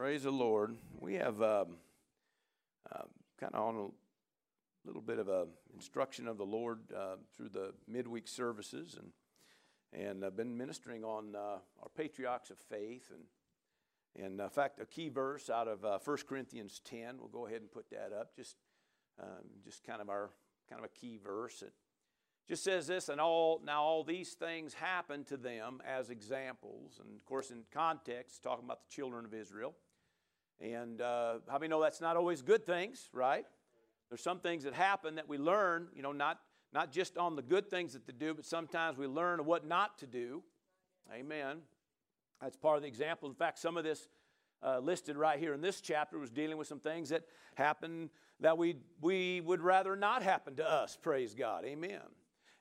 Praise the Lord. We have um, uh, kind of on a little bit of a instruction of the Lord uh, through the midweek services, and and I've been ministering on uh, our patriarchs of faith, and and uh, in fact, a key verse out of uh, 1 Corinthians 10. We'll go ahead and put that up. Just um, just kind of our kind of a key verse. It just says this, and all now all these things happen to them as examples, and of course in context, talking about the children of Israel. And uh, how many know that's not always good things, right? There's some things that happen that we learn, you know, not not just on the good things that to do, but sometimes we learn what not to do. Amen. That's part of the example. In fact, some of this uh, listed right here in this chapter was dealing with some things that happened that we we would rather not happen to us. Praise God. Amen.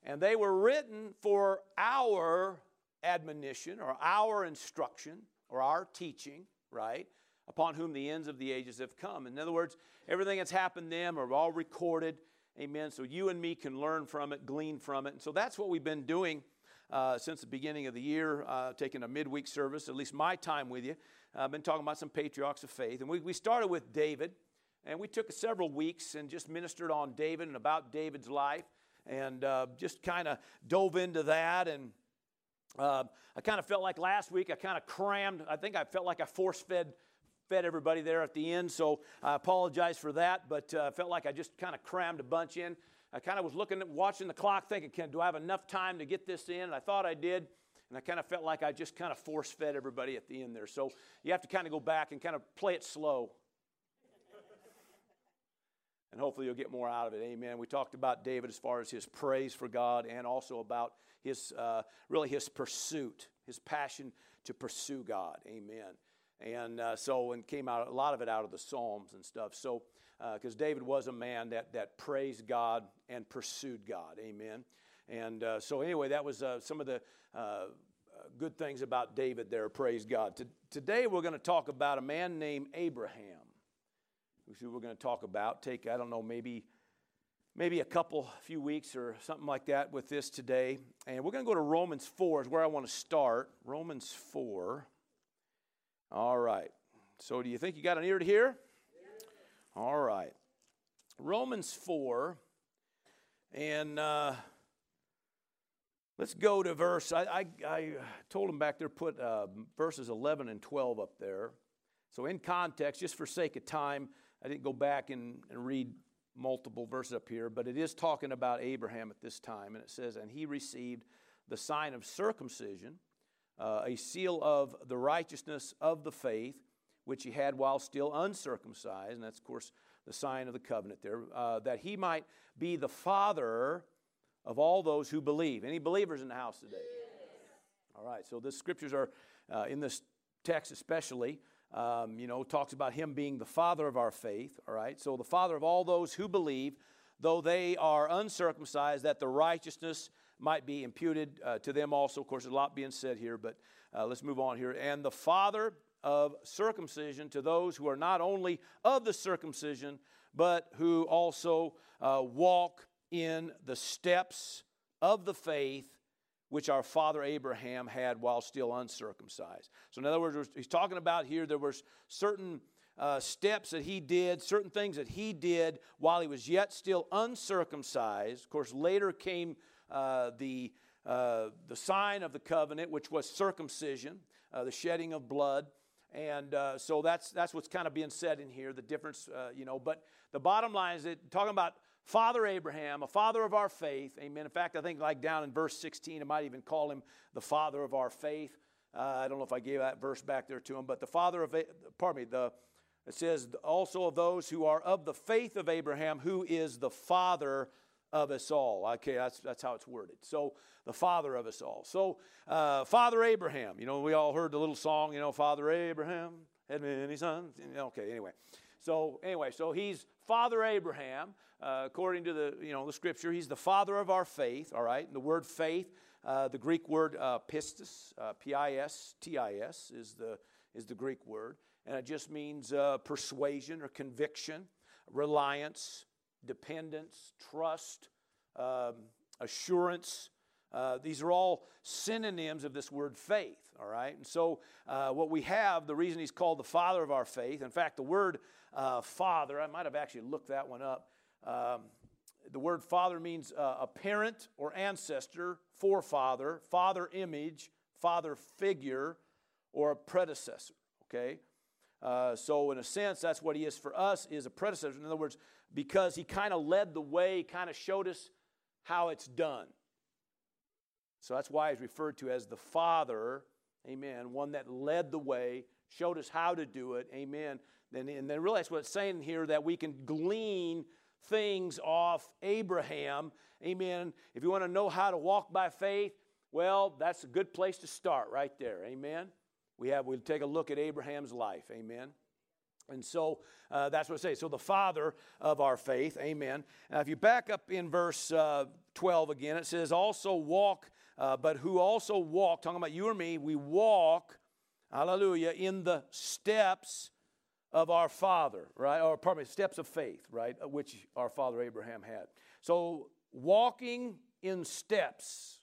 And they were written for our admonition or our instruction or our teaching, right? Upon whom the ends of the ages have come. In other words, everything that's happened to them are all recorded. Amen. So you and me can learn from it, glean from it. And so that's what we've been doing uh, since the beginning of the year, uh, taking a midweek service, at least my time with you. I've been talking about some patriarchs of faith. And we, we started with David, and we took several weeks and just ministered on David and about David's life and uh, just kind of dove into that. And uh, I kind of felt like last week I kind of crammed. I think I felt like I force fed fed everybody there at the end. So I apologize for that, but uh, felt like I just kind of crammed a bunch in. I kind of was looking at watching the clock, thinking, "Can do I have enough time to get this in?" And I thought I did. And I kind of felt like I just kind of force fed everybody at the end there. So you have to kind of go back and kind of play it slow and hopefully you'll get more out of it. Amen. We talked about David as far as his praise for God and also about his uh, really his pursuit, his passion to pursue God. Amen. And uh, so, and came out a lot of it out of the Psalms and stuff. So, because uh, David was a man that that praised God and pursued God. Amen. And uh, so, anyway, that was uh, some of the uh, good things about David there. Praise God. today, we're going to talk about a man named Abraham who we're going to talk about. Take, I don't know, maybe maybe a couple, few weeks or something like that with this today. And we're going to go to Romans 4 is where I want to start. Romans 4. All right. So do you think you got an ear to hear? All right. Romans 4. And uh, let's go to verse. I, I, I told them back there, put uh, verses 11 and 12 up there. So, in context, just for sake of time, I didn't go back and, and read multiple verses up here, but it is talking about Abraham at this time. And it says, And he received the sign of circumcision, uh, a seal of the righteousness of the faith, which he had while still uncircumcised. And that's, of course, the sign of the covenant there, uh, that he might be the father of all those who believe. Any believers in the house today? All right, so the scriptures are uh, in this text especially um, you know, talks about him being the father of our faith, all right? So the father of all those who believe, though they are uncircumcised, that the righteousness might be imputed uh, to them also. Of course, a lot being said here, but uh, let's move on here. And the father of circumcision to those who are not only of the circumcision, but who also uh, walk in the steps of the faith which our father Abraham had while still uncircumcised. So, in other words, he's talking about here there were certain uh, steps that he did, certain things that he did while he was yet still uncircumcised. Of course, later came uh, the, uh, the sign of the covenant, which was circumcision, uh, the shedding of blood. And uh, so that's, that's what's kind of being said in here, the difference, uh, you know. But the bottom line is that talking about Father Abraham, a father of our faith. Amen. In fact, I think like down in verse 16, I might even call him the father of our faith. I don't know if I gave that verse back there to him, but the father of, pardon me, the, it says also of those who are of the faith of Abraham, who is the father of us all. Okay, that's, that's how it's worded. So, the father of us all. So, uh, Father Abraham, you know, we all heard the little song, you know, Father Abraham had many sons. Okay, anyway. So, anyway, so he's Father Abraham uh, according to the, you know, the scripture, he's the father of our faith, all right? And the word faith, uh, the Greek word uh, pistis, uh, P-I-S-T-I-S is the, is the Greek word. And it just means uh, persuasion or conviction, reliance, dependence, trust, um, assurance, Uh, these are all synonyms of this word faith, all right? And so, uh, what we have, the reason he's called the father of our faith, in fact, the word uh, father, I might have actually looked that one up. Um, the word father means uh, a parent or ancestor, forefather, father image, father figure, or a predecessor, okay? Uh, so, in a sense, that's what he is for us, is a predecessor. In other words, because he kind of led the way, kind of showed us how it's done. So that's why he's referred to as the Father, amen, one that led the way, showed us how to do it, amen. And, then realize what it's saying here that we can glean things off Abraham, amen. If you want to know how to walk by faith, well, that's a good place to start right there, amen. We have we'll take a look at Abraham's life, amen. And so uh, that's what it says. So the father of our faith, amen. Now, if you back up in verse uh, 12 again, it says, also walk, uh, but who also walk, talking about you or me, we walk, hallelujah, in the steps of our father, right? Or pardon me, steps of faith, right? Which our father Abraham had. So walking in steps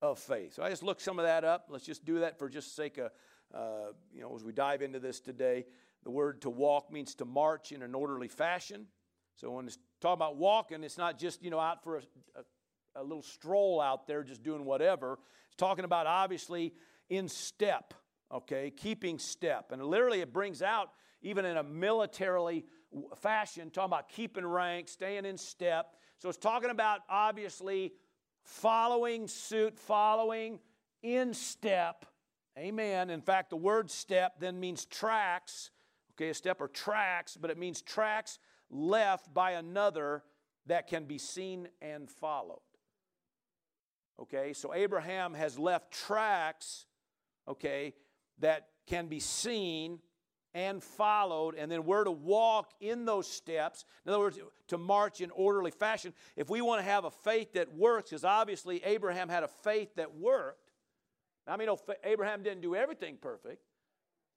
of faith. So I just looked some of that up. Let's just do that for just sake of, uh, you know, as we dive into this today. The word to walk means to march in an orderly fashion. So when it's talking about walking, it's not just, you know, out for a, a, a little stroll out there just doing whatever. It's talking about obviously in step, okay, keeping step. And literally it brings out, even in a militarily fashion, talking about keeping rank, staying in step. So it's talking about obviously following suit, following in step. Amen. In fact, the word step then means tracks Okay, a step or tracks, but it means tracks left by another that can be seen and followed. Okay, so Abraham has left tracks, okay, that can be seen and followed, and then we're to walk in those steps. In other words, to march in orderly fashion. If we want to have a faith that works, because obviously Abraham had a faith that worked. I mean, Abraham didn't do everything perfect,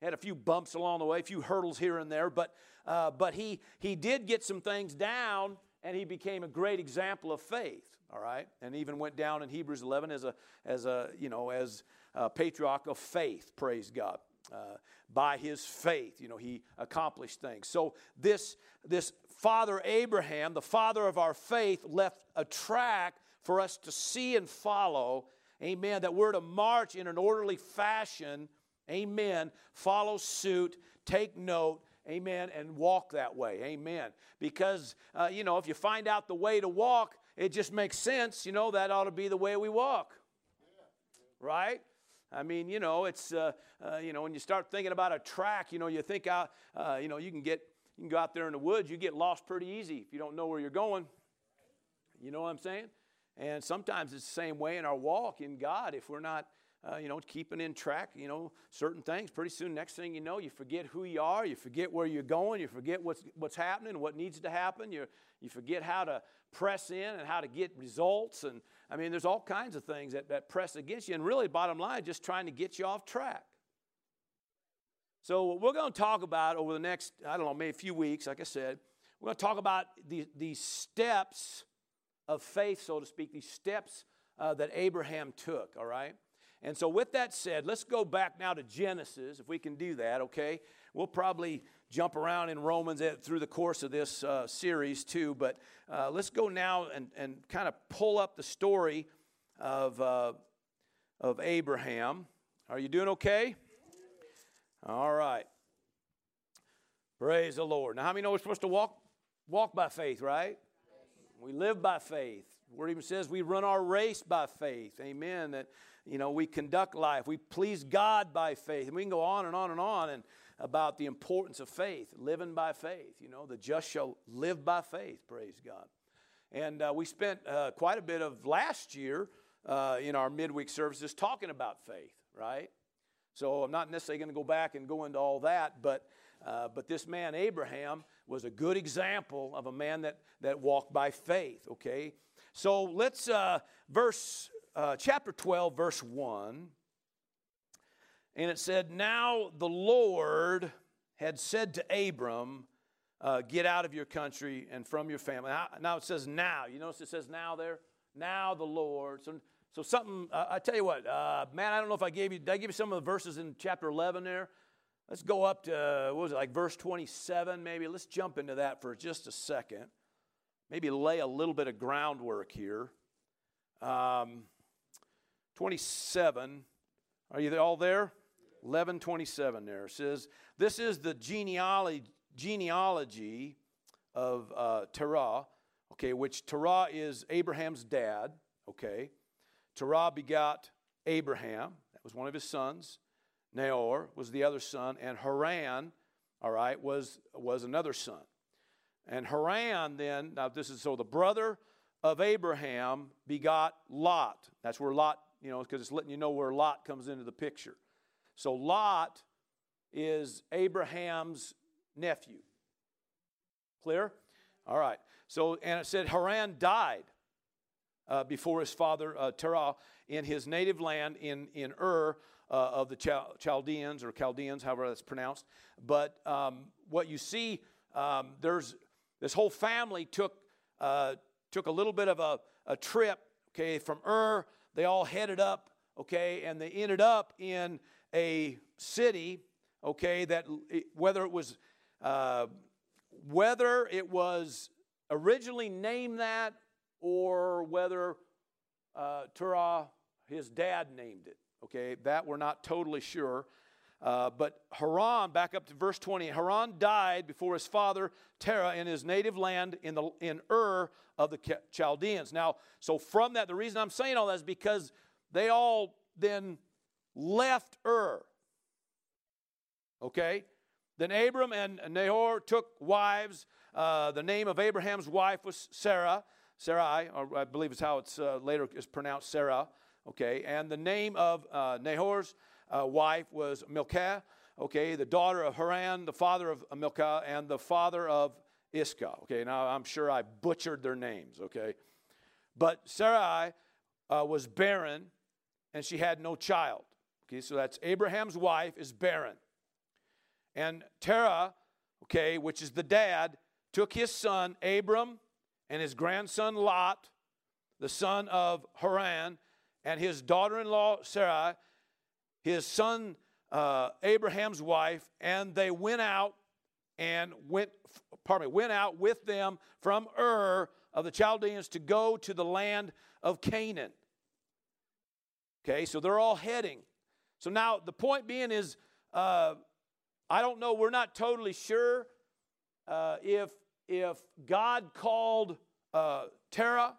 had a few bumps along the way, a few hurdles here and there, but, uh, but he, he did get some things down and he became a great example of faith, all right? And even went down in Hebrews 11 as a, as a you know, as a patriarch of faith, praise God. Uh, by his faith, you know, he accomplished things. So this, this father Abraham, the father of our faith, left a track for us to see and follow, amen, that we're to march in an orderly fashion Amen. Follow suit, take note, amen, and walk that way. Amen. Because, uh, you know, if you find out the way to walk, it just makes sense. You know, that ought to be the way we walk. Right? I mean, you know, it's, uh, uh, you know, when you start thinking about a track, you know, you think out, uh, you know, you can get, you can go out there in the woods, you get lost pretty easy if you don't know where you're going. You know what I'm saying? And sometimes it's the same way in our walk in God if we're not uh, you know, keeping in track, you know, certain things. Pretty soon, next thing you know, you forget who you are, you forget where you're going, you forget what's, what's happening, what needs to happen, you, you forget how to press in and how to get results. And I mean, there's all kinds of things that, that press against you. And really, bottom line, just trying to get you off track. So, what we're going to talk about over the next, I don't know, maybe a few weeks, like I said, we're going to talk about the, these steps of faith, so to speak, these steps uh, that Abraham took, all right? And so, with that said, let's go back now to Genesis, if we can do that, okay? We'll probably jump around in Romans through the course of this uh, series too, but uh, let's go now and, and kind of pull up the story of, uh, of Abraham. Are you doing okay? All right. Praise the Lord. Now, how many know we're supposed to walk, walk by faith, right? We live by faith. The word even says we run our race by faith. Amen. That you know, we conduct life. We please God by faith. And we can go on and on and on and about the importance of faith, living by faith. You know, the just shall live by faith, praise God. And uh, we spent uh, quite a bit of last year uh, in our midweek services talking about faith, right? So I'm not necessarily going to go back and go into all that, but, uh, but this man, Abraham, was a good example of a man that, that walked by faith, okay? So let's, uh, verse uh, chapter 12, verse 1. And it said, Now the Lord had said to Abram, uh, Get out of your country and from your family. Now, it says now. You notice it says now there? Now the Lord. So, So something, uh, I tell you what, uh, man, I don't know if I gave you, did I give you some of the verses in chapter 11 there? Let's go up to, what was it, like verse 27 maybe? Let's jump into that for just a second. Maybe lay a little bit of groundwork here. Um, 27, are you all there? 1127 there says, This is the genealogy, genealogy of uh, Terah, okay, which Terah is Abraham's dad, okay. Terah begot Abraham, that was one of his sons. Nahor was the other son, and Haran, all right, was, was another son. And Haran then, now this is so the brother of Abraham begot Lot. That's where Lot, you know, because it's letting you know where Lot comes into the picture. So Lot is Abraham's nephew. Clear? All right. So, and it said Haran died uh, before his father uh, Terah in his native land in, in Ur uh, of the Chaldeans or Chaldeans, however that's pronounced. But um, what you see, um, there's this whole family took, uh, took a little bit of a, a trip, okay, from Ur. They all headed up, okay, and they ended up in a city, okay, that whether it was uh, whether it was originally named that or whether uh, his dad, named it. Okay, that we're not totally sure. Uh, but Haran, back up to verse 20, Haran died before his father Terah in his native land in, the, in Ur of the Chaldeans. Now, so from that, the reason I'm saying all that is because they all then left Ur. Okay? Then Abram and Nahor took wives. Uh, the name of Abraham's wife was Sarah. Sarai, I believe is how it's uh, later is pronounced Sarah. Okay, and the name of uh, Nahor's uh, wife was Milcah. Okay, the daughter of Haran, the father of Milcah, and the father of Iscah. Okay, now I'm sure I butchered their names. Okay, but Sarai uh, was barren, and she had no child. Okay, so that's Abraham's wife is barren. And Terah, okay, which is the dad, took his son Abram and his grandson Lot, the son of Haran, and his daughter in law Sarai, his son uh, Abraham's wife, and they went out and went, pardon me, went out with them from Ur of the Chaldeans to go to the land of Canaan. Okay, so they're all heading. So now the point being is, uh, I don't know, we're not totally sure uh, if, if God called uh, Terah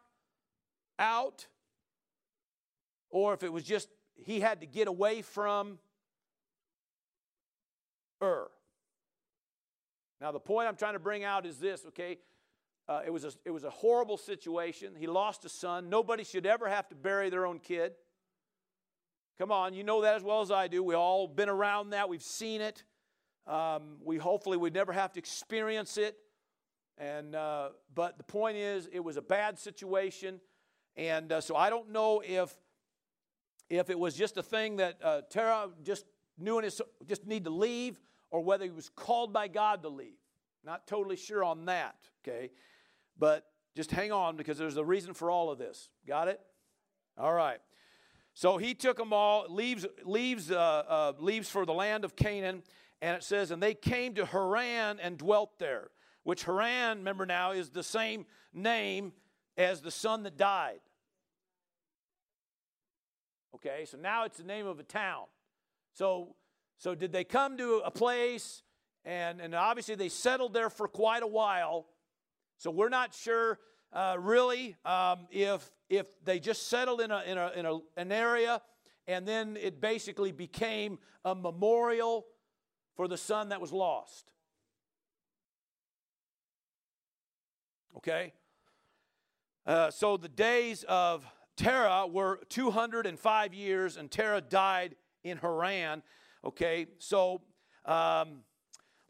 out or if it was just he had to get away from Ur. Now, the point I'm trying to bring out is this, okay? Uh, it, was a, it was a horrible situation. He lost a son. Nobody should ever have to bury their own kid. Come on, you know that as well as I do. We've all been around that, we've seen it. Um, we hopefully would never have to experience it. And uh, but the point is, it was a bad situation, and uh, so I don't know if if it was just a thing that uh, Terah just knew his just need to leave, or whether he was called by God to leave. Not totally sure on that. Okay, but just hang on because there's a reason for all of this. Got it? All right. So he took them all, leaves, leaves, uh, uh, leaves for the land of Canaan, and it says, and they came to Haran and dwelt there. Which Haran, remember now, is the same name as the son that died. Okay, so now it's the name of a town. So, so did they come to a place, and, and obviously they settled there for quite a while. So we're not sure uh, really um, if if they just settled in, a, in, a, in a, an area and then it basically became a memorial for the son that was lost. Okay? Uh, so the days of Terah were 205 years, and Terah died in Haran. Okay, so um,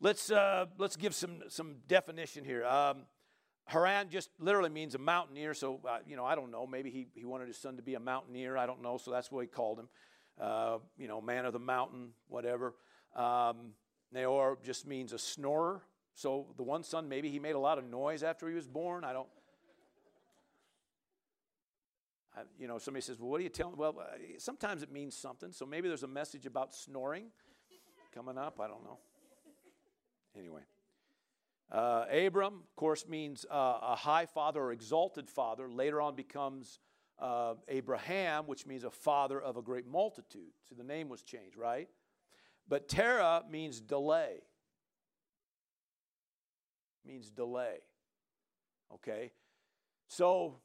let's uh, let's give some some definition here. Um, Haran just literally means a mountaineer. So, uh, you know, I don't know. Maybe he, he wanted his son to be a mountaineer. I don't know. So that's what he called him. Uh, you know, man of the mountain, whatever. Um, Nahor just means a snorer. So the one son, maybe he made a lot of noise after he was born. I don't. You know, somebody says, Well, what are you telling? Well, uh, sometimes it means something. So maybe there's a message about snoring coming up. I don't know. Anyway. Uh, Abram, of course, means uh, a high father or exalted father. Later on becomes uh, Abraham, which means a father of a great multitude. So the name was changed, right? But Terah means delay. Means delay. Okay? So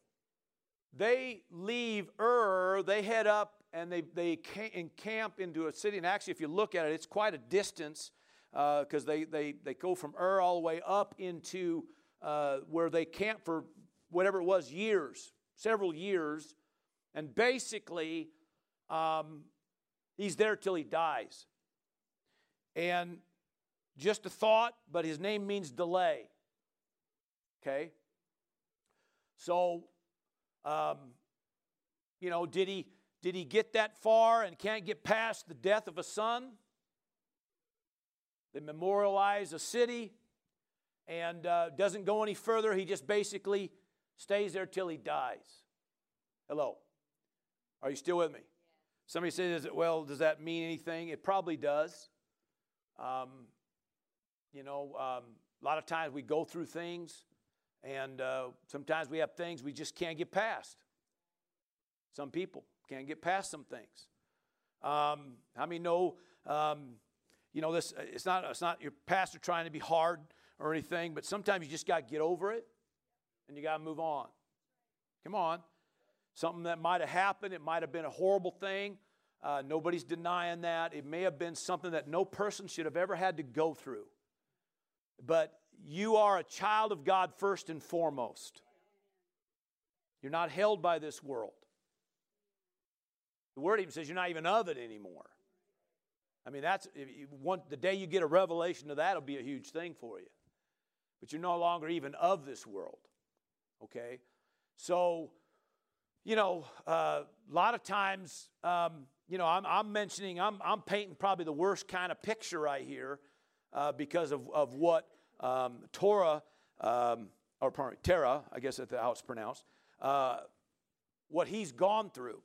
they leave Ur, they head up and they, they encamp into a city. And actually, if you look at it, it's quite a distance because uh, they, they, they go from Ur all the way up into uh, where they camp for whatever it was, years, several years. And basically, um, he's there till he dies. And just a thought, but his name means delay. Okay? So um, you know, did he, did he get that far and can't get past the death of a son? They memorialize a city and uh, doesn't go any further. He just basically stays there till he dies. Hello. Are you still with me? Somebody says, well, does that mean anything? It probably does. Um, you know, um, a lot of times we go through things and uh, sometimes we have things we just can't get past. Some people can't get past some things. Um, how many know? Um, you know, this. It's not. It's not your pastor trying to be hard or anything, but sometimes you just got to get over it, and you got to move on. Come on. Something that might have happened. It might have been a horrible thing. Uh, nobody's denying that. It may have been something that no person should have ever had to go through. But you are a child of God first and foremost. You're not held by this world. The word even says you're not even of it anymore. I mean, that's want the day you get a revelation of that, it'll be a huge thing for you. But you're no longer even of this world. Okay? So, you know, uh, a lot of times, um, you know, I'm, I'm, mentioning, I'm, I'm painting probably the worst kind of picture right here uh, because of, of what um, Torah, um, or pardon, Terah, I guess that's how it's pronounced, uh, what he's gone through.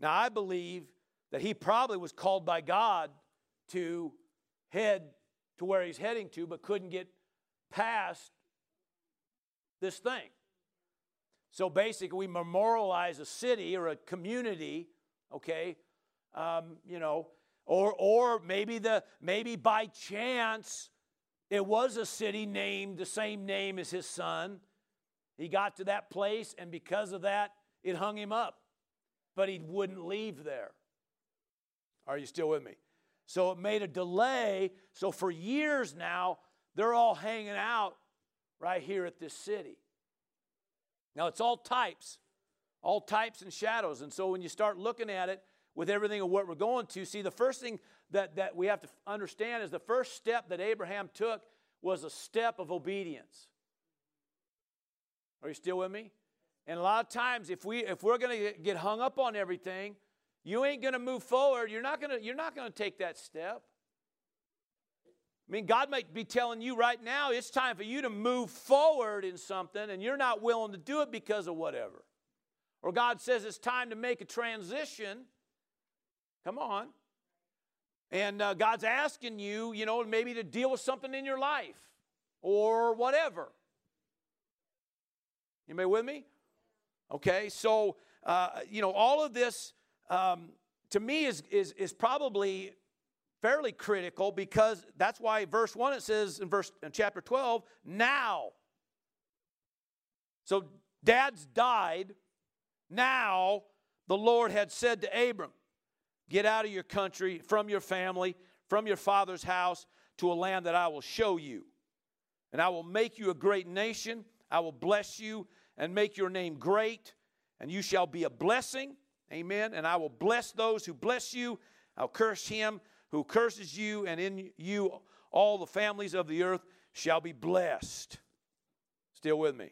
Now, I believe that he probably was called by God to head to where he's heading to, but couldn't get past this thing. So basically, we memorialize a city or a community, okay, um, you know, or or maybe the maybe by chance it was a city named the same name as his son. He got to that place, and because of that, it hung him up. But he wouldn't leave there. Are you still with me? So it made a delay. So for years now, they're all hanging out right here at this city. Now it's all types, all types and shadows. And so when you start looking at it with everything of what we're going to, see, the first thing that, that we have to understand is the first step that Abraham took was a step of obedience. Are you still with me? And a lot of times, if we if we're going to get hung up on everything, you ain't going to move forward. You're not going to take that step. I mean, God might be telling you right now it's time for you to move forward in something, and you're not willing to do it because of whatever. Or God says it's time to make a transition. Come on. And uh, God's asking you, you know, maybe to deal with something in your life or whatever. Anybody with me? Okay, so, uh, you know, all of this um, to me is, is, is probably fairly critical because that's why verse 1 it says in verse in chapter 12 now so dad's died now the lord had said to abram Get out of your country, from your family, from your father's house, to a land that I will show you. And I will make you a great nation. I will bless you and make your name great, and you shall be a blessing. Amen. And I will bless those who bless you. I'll curse him who curses you, and in you all the families of the earth shall be blessed. Still with me?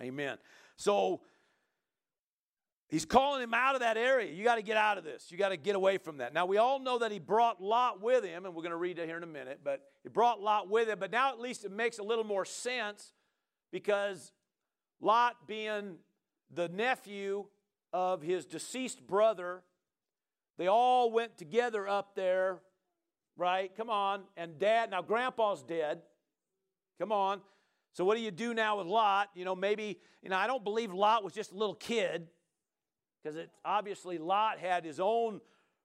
Amen. So He's calling him out of that area. You got to get out of this. You got to get away from that. Now, we all know that he brought Lot with him, and we're going to read it here in a minute, but he brought Lot with him. But now at least it makes a little more sense because Lot, being the nephew of his deceased brother. They all went together up there, right? Come on. And dad, now grandpa's dead. Come on. So what do you do now with Lot? You know, maybe, you know, I don't believe Lot was just a little kid because it obviously Lot had his own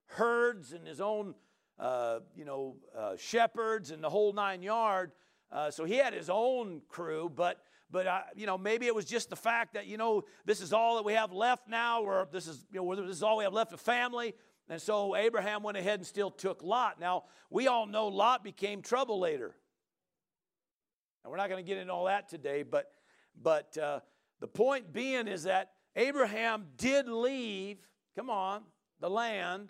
herds and his own, uh, you know, uh, shepherds and the whole nine yard. Uh, so he had his own crew, but but you know maybe it was just the fact that you know this is all that we have left now, or this is you know this is all we have left of family. And so Abraham went ahead and still took Lot. Now we all know Lot became trouble later. And we're not going to get into all that today, but but uh, the point being is that Abraham did leave. Come on, the land.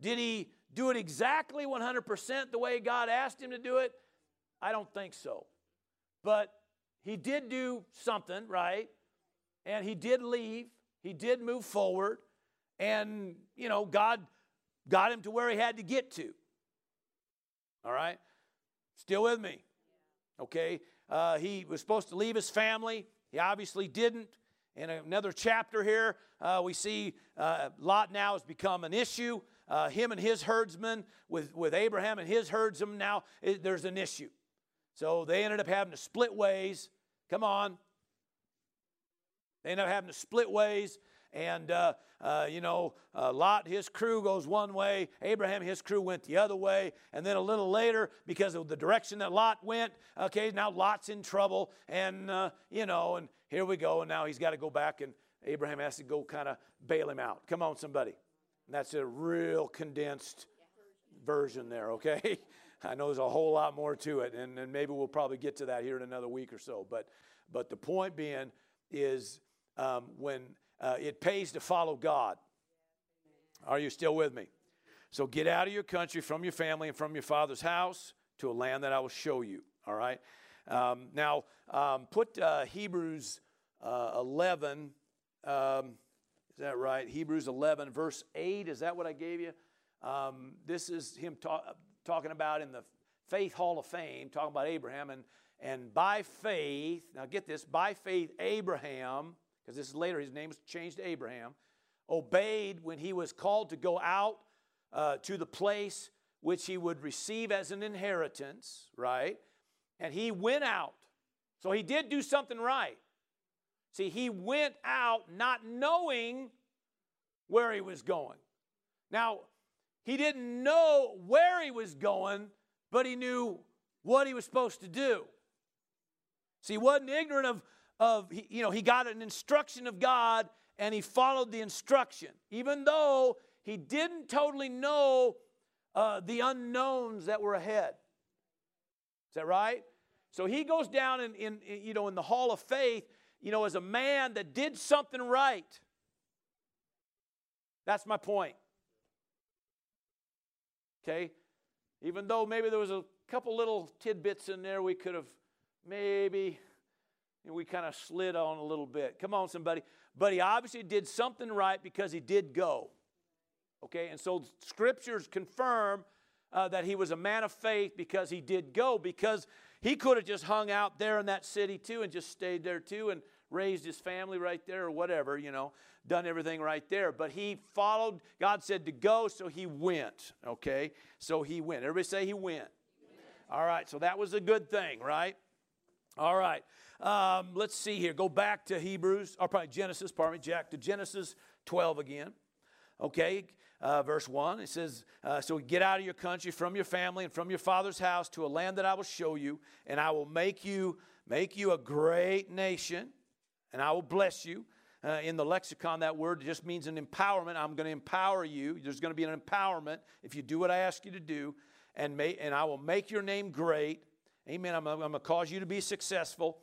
Did he do it exactly 100% the way God asked him to do it? I don't think so. But he did do something, right? And he did leave. He did move forward. And, you know, God got him to where he had to get to. All right? Still with me? Okay? Uh, he was supposed to leave his family. He obviously didn't. In another chapter here, uh, we see uh, Lot now has become an issue. Uh, him and his herdsmen, with, with Abraham and his herdsmen, now it, there's an issue. So they ended up having to split ways. Come on. They ended up having to split ways. And, uh, uh, you know, uh, Lot, his crew goes one way. Abraham, his crew went the other way. And then a little later, because of the direction that Lot went, okay, now Lot's in trouble. And, uh, you know, and here we go. And now he's got to go back, and Abraham has to go kind of bail him out. Come on, somebody. And that's a real condensed version there, okay? I know there's a whole lot more to it, and, and maybe we'll probably get to that here in another week or so. But, but the point being is um, when uh, it pays to follow God. Are you still with me? So get out of your country, from your family, and from your father's house to a land that I will show you. All right? Um, now, um, put uh, Hebrews uh, 11. Um, is that right? Hebrews 11, verse 8. Is that what I gave you? Um, this is him talking talking about in the Faith Hall of Fame, talking about Abraham. And, and by faith, now get this, by faith, Abraham, because this is later, his name's changed to Abraham, obeyed when he was called to go out uh, to the place which he would receive as an inheritance, right? And he went out. So he did do something right. See, he went out not knowing where he was going. Now, he didn't know where he was going, but he knew what he was supposed to do. See, he wasn't ignorant of, of you know, he got an instruction of God and he followed the instruction, even though he didn't totally know uh, the unknowns that were ahead. Is that right? So he goes down in, in, in, you know, in the hall of faith, you know, as a man that did something right. That's my point. Okay? Even though maybe there was a couple little tidbits in there we could have maybe know, we kind of slid on a little bit. Come on, somebody. But he obviously did something right because he did go. Okay? And so scriptures confirm uh, that he was a man of faith because he did go, because he could have just hung out there in that city too and just stayed there too and raised his family right there or whatever, you know, done everything right there. But he followed, God said to go, so he went, okay? So he went. Everybody say he went. All right, so that was a good thing, right? All right, um, let's see here. Go back to Hebrews, or probably Genesis, pardon me, Jack, to Genesis 12 again. Okay, uh, verse 1, it says, uh, So get out of your country, from your family, and from your father's house to a land that I will show you, and I will make you make you a great nation and I will bless you. Uh, in the lexicon, that word just means an empowerment. I'm going to empower you. There's going to be an empowerment if you do what I ask you to do, and, may, and I will make your name great. Amen. I'm, I'm going to cause you to be successful,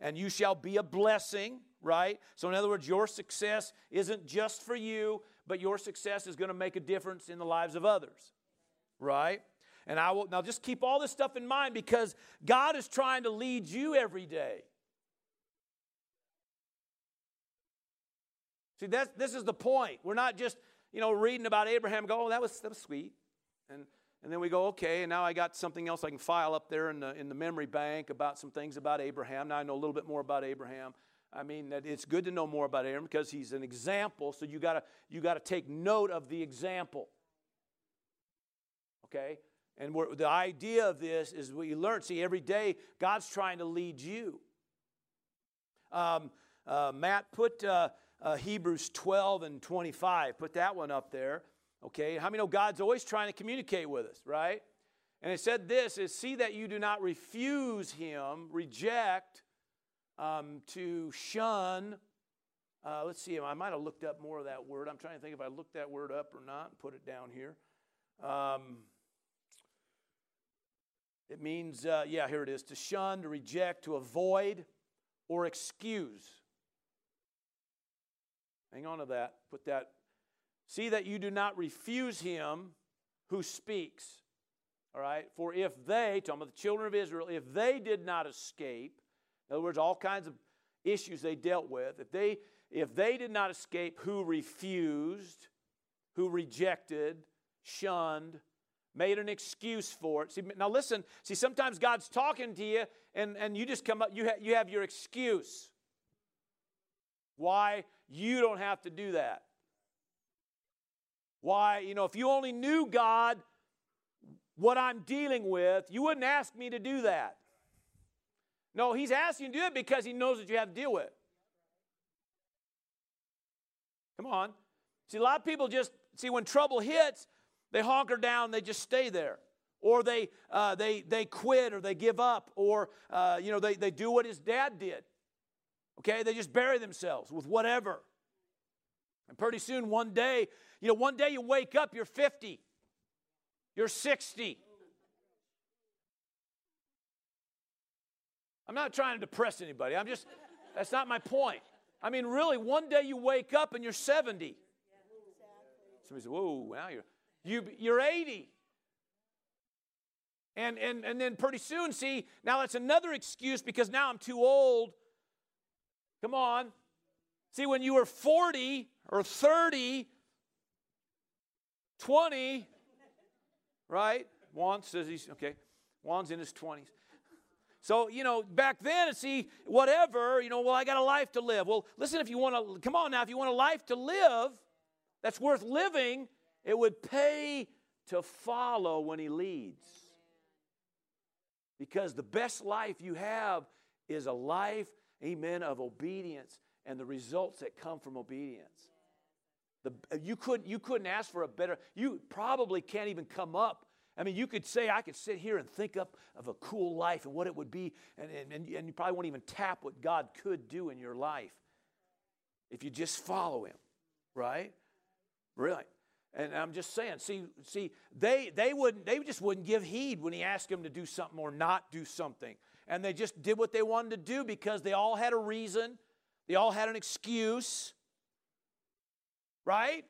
and you shall be a blessing, right? So, in other words, your success isn't just for you, but your success is going to make a difference in the lives of others, right? And I will, now just keep all this stuff in mind because God is trying to lead you every day. See, that's, this is the point. We're not just, you know, reading about Abraham, go, oh, that was, that was sweet. And, and then we go, okay, and now I got something else I can file up there in the, in the memory bank about some things about Abraham. Now I know a little bit more about Abraham. I mean, that it's good to know more about Abraham because he's an example. So you gotta you gotta take note of the example. Okay, and the idea of this is we learn. See, every day God's trying to lead you. Um, uh, Matt, put uh, uh, Hebrews 12 and 25. Put that one up there. Okay, how many know God's always trying to communicate with us, right? And it said this is see that you do not refuse him, reject, um, to shun. Uh, let's see, I might have looked up more of that word. I'm trying to think if I looked that word up or not and put it down here. Um, it means, uh, yeah, here it is to shun, to reject, to avoid, or excuse. Hang on to that. Put that. See that you do not refuse him who speaks. All right? For if they, talking about the children of Israel, if they did not escape, in other words, all kinds of issues they dealt with, if they, if they did not escape, who refused, who rejected, shunned, made an excuse for it. See, now listen, see, sometimes God's talking to you and, and you just come up, you, ha- you have your excuse. Why you don't have to do that. Why, you know, if you only knew God, what I'm dealing with, you wouldn't ask me to do that. No, He's asking you to do it because He knows what you have to deal with. Come on. See, a lot of people just, see, when trouble hits, they honker down, they just stay there. Or they, uh, they, they quit or they give up or, uh, you know, they, they do what his dad did. Okay, they just bury themselves with whatever. And pretty soon, one day, you know, one day you wake up, you're 50, you're 60. I'm not trying to depress anybody. I'm just, that's not my point. I mean, really, one day you wake up and you're 70. Somebody says, Whoa, now you're, you, you're 80. And, and, and then pretty soon, see, now that's another excuse because now I'm too old Come on. See, when you were 40 or 30, 20, right? Juan says he's, okay, Juan's in his 20s. So, you know, back then, see, whatever, you know, well, I got a life to live. Well, listen, if you want to, come on now, if you want a life to live that's worth living, it would pay to follow when he leads. Because the best life you have is a life amen, of obedience and the results that come from obedience. The, uh, you, couldn't, you couldn't ask for a better, you probably can't even come up. I mean, you could say, I could sit here and think up of a cool life and what it would be, and, and, and you probably won't even tap what God could do in your life if you just follow Him, right? Really. And I'm just saying, see, see, they they wouldn't they just wouldn't give heed when he asked them to do something or not do something and they just did what they wanted to do because they all had a reason, they all had an excuse. Right?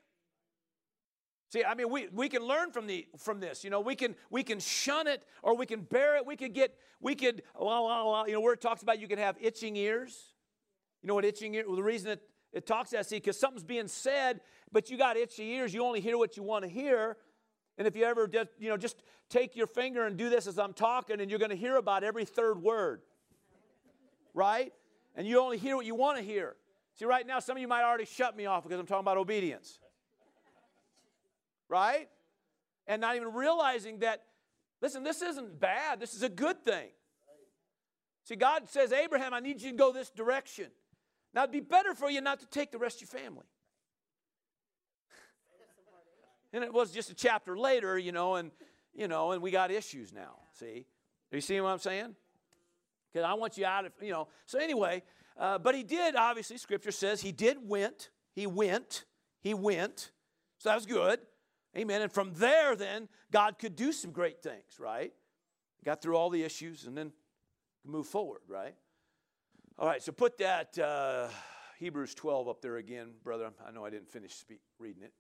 See, I mean, we, we can learn from the from this. You know, we can we can shun it or we can bear it. We could get we could la, la, la, you know where it talks about you can have itching ears. You know what itching ears? Well, the reason it, it talks that see because something's being said, but you got itchy ears. You only hear what you want to hear. And if you ever just, you know, just take your finger and do this as I'm talking, and you're going to hear about every third word. Right? And you only hear what you want to hear. See, right now, some of you might already shut me off because I'm talking about obedience. Right? And not even realizing that, listen, this isn't bad. This is a good thing. See, God says, Abraham, I need you to go this direction. Now, it'd be better for you not to take the rest of your family. And it was just a chapter later, you know, and you know, and we got issues now. See, are you seeing what I'm saying? Because I want you out of, you know. So anyway, uh, but he did. Obviously, Scripture says he did went. He went. He went. So that was good. Amen. And from there, then God could do some great things. Right? Got through all the issues and then move forward. Right? All right. So put that uh, Hebrews 12 up there again, brother. I know I didn't finish speak, reading it.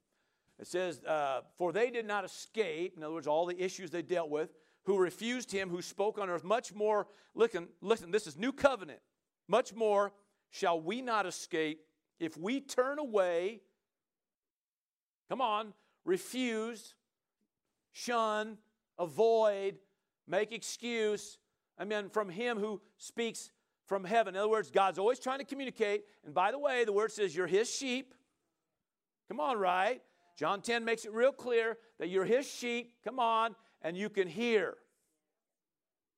It says, uh, For they did not escape, in other words, all the issues they dealt with, who refused him who spoke on earth. Much more, listen, listen, this is new covenant. Much more shall we not escape if we turn away, come on, refuse, shun, avoid, make excuse, I mean, from him who speaks from heaven. In other words, God's always trying to communicate. And by the way, the word says you're his sheep. Come on, right? John 10 makes it real clear that you're his sheep. Come on, and you can hear.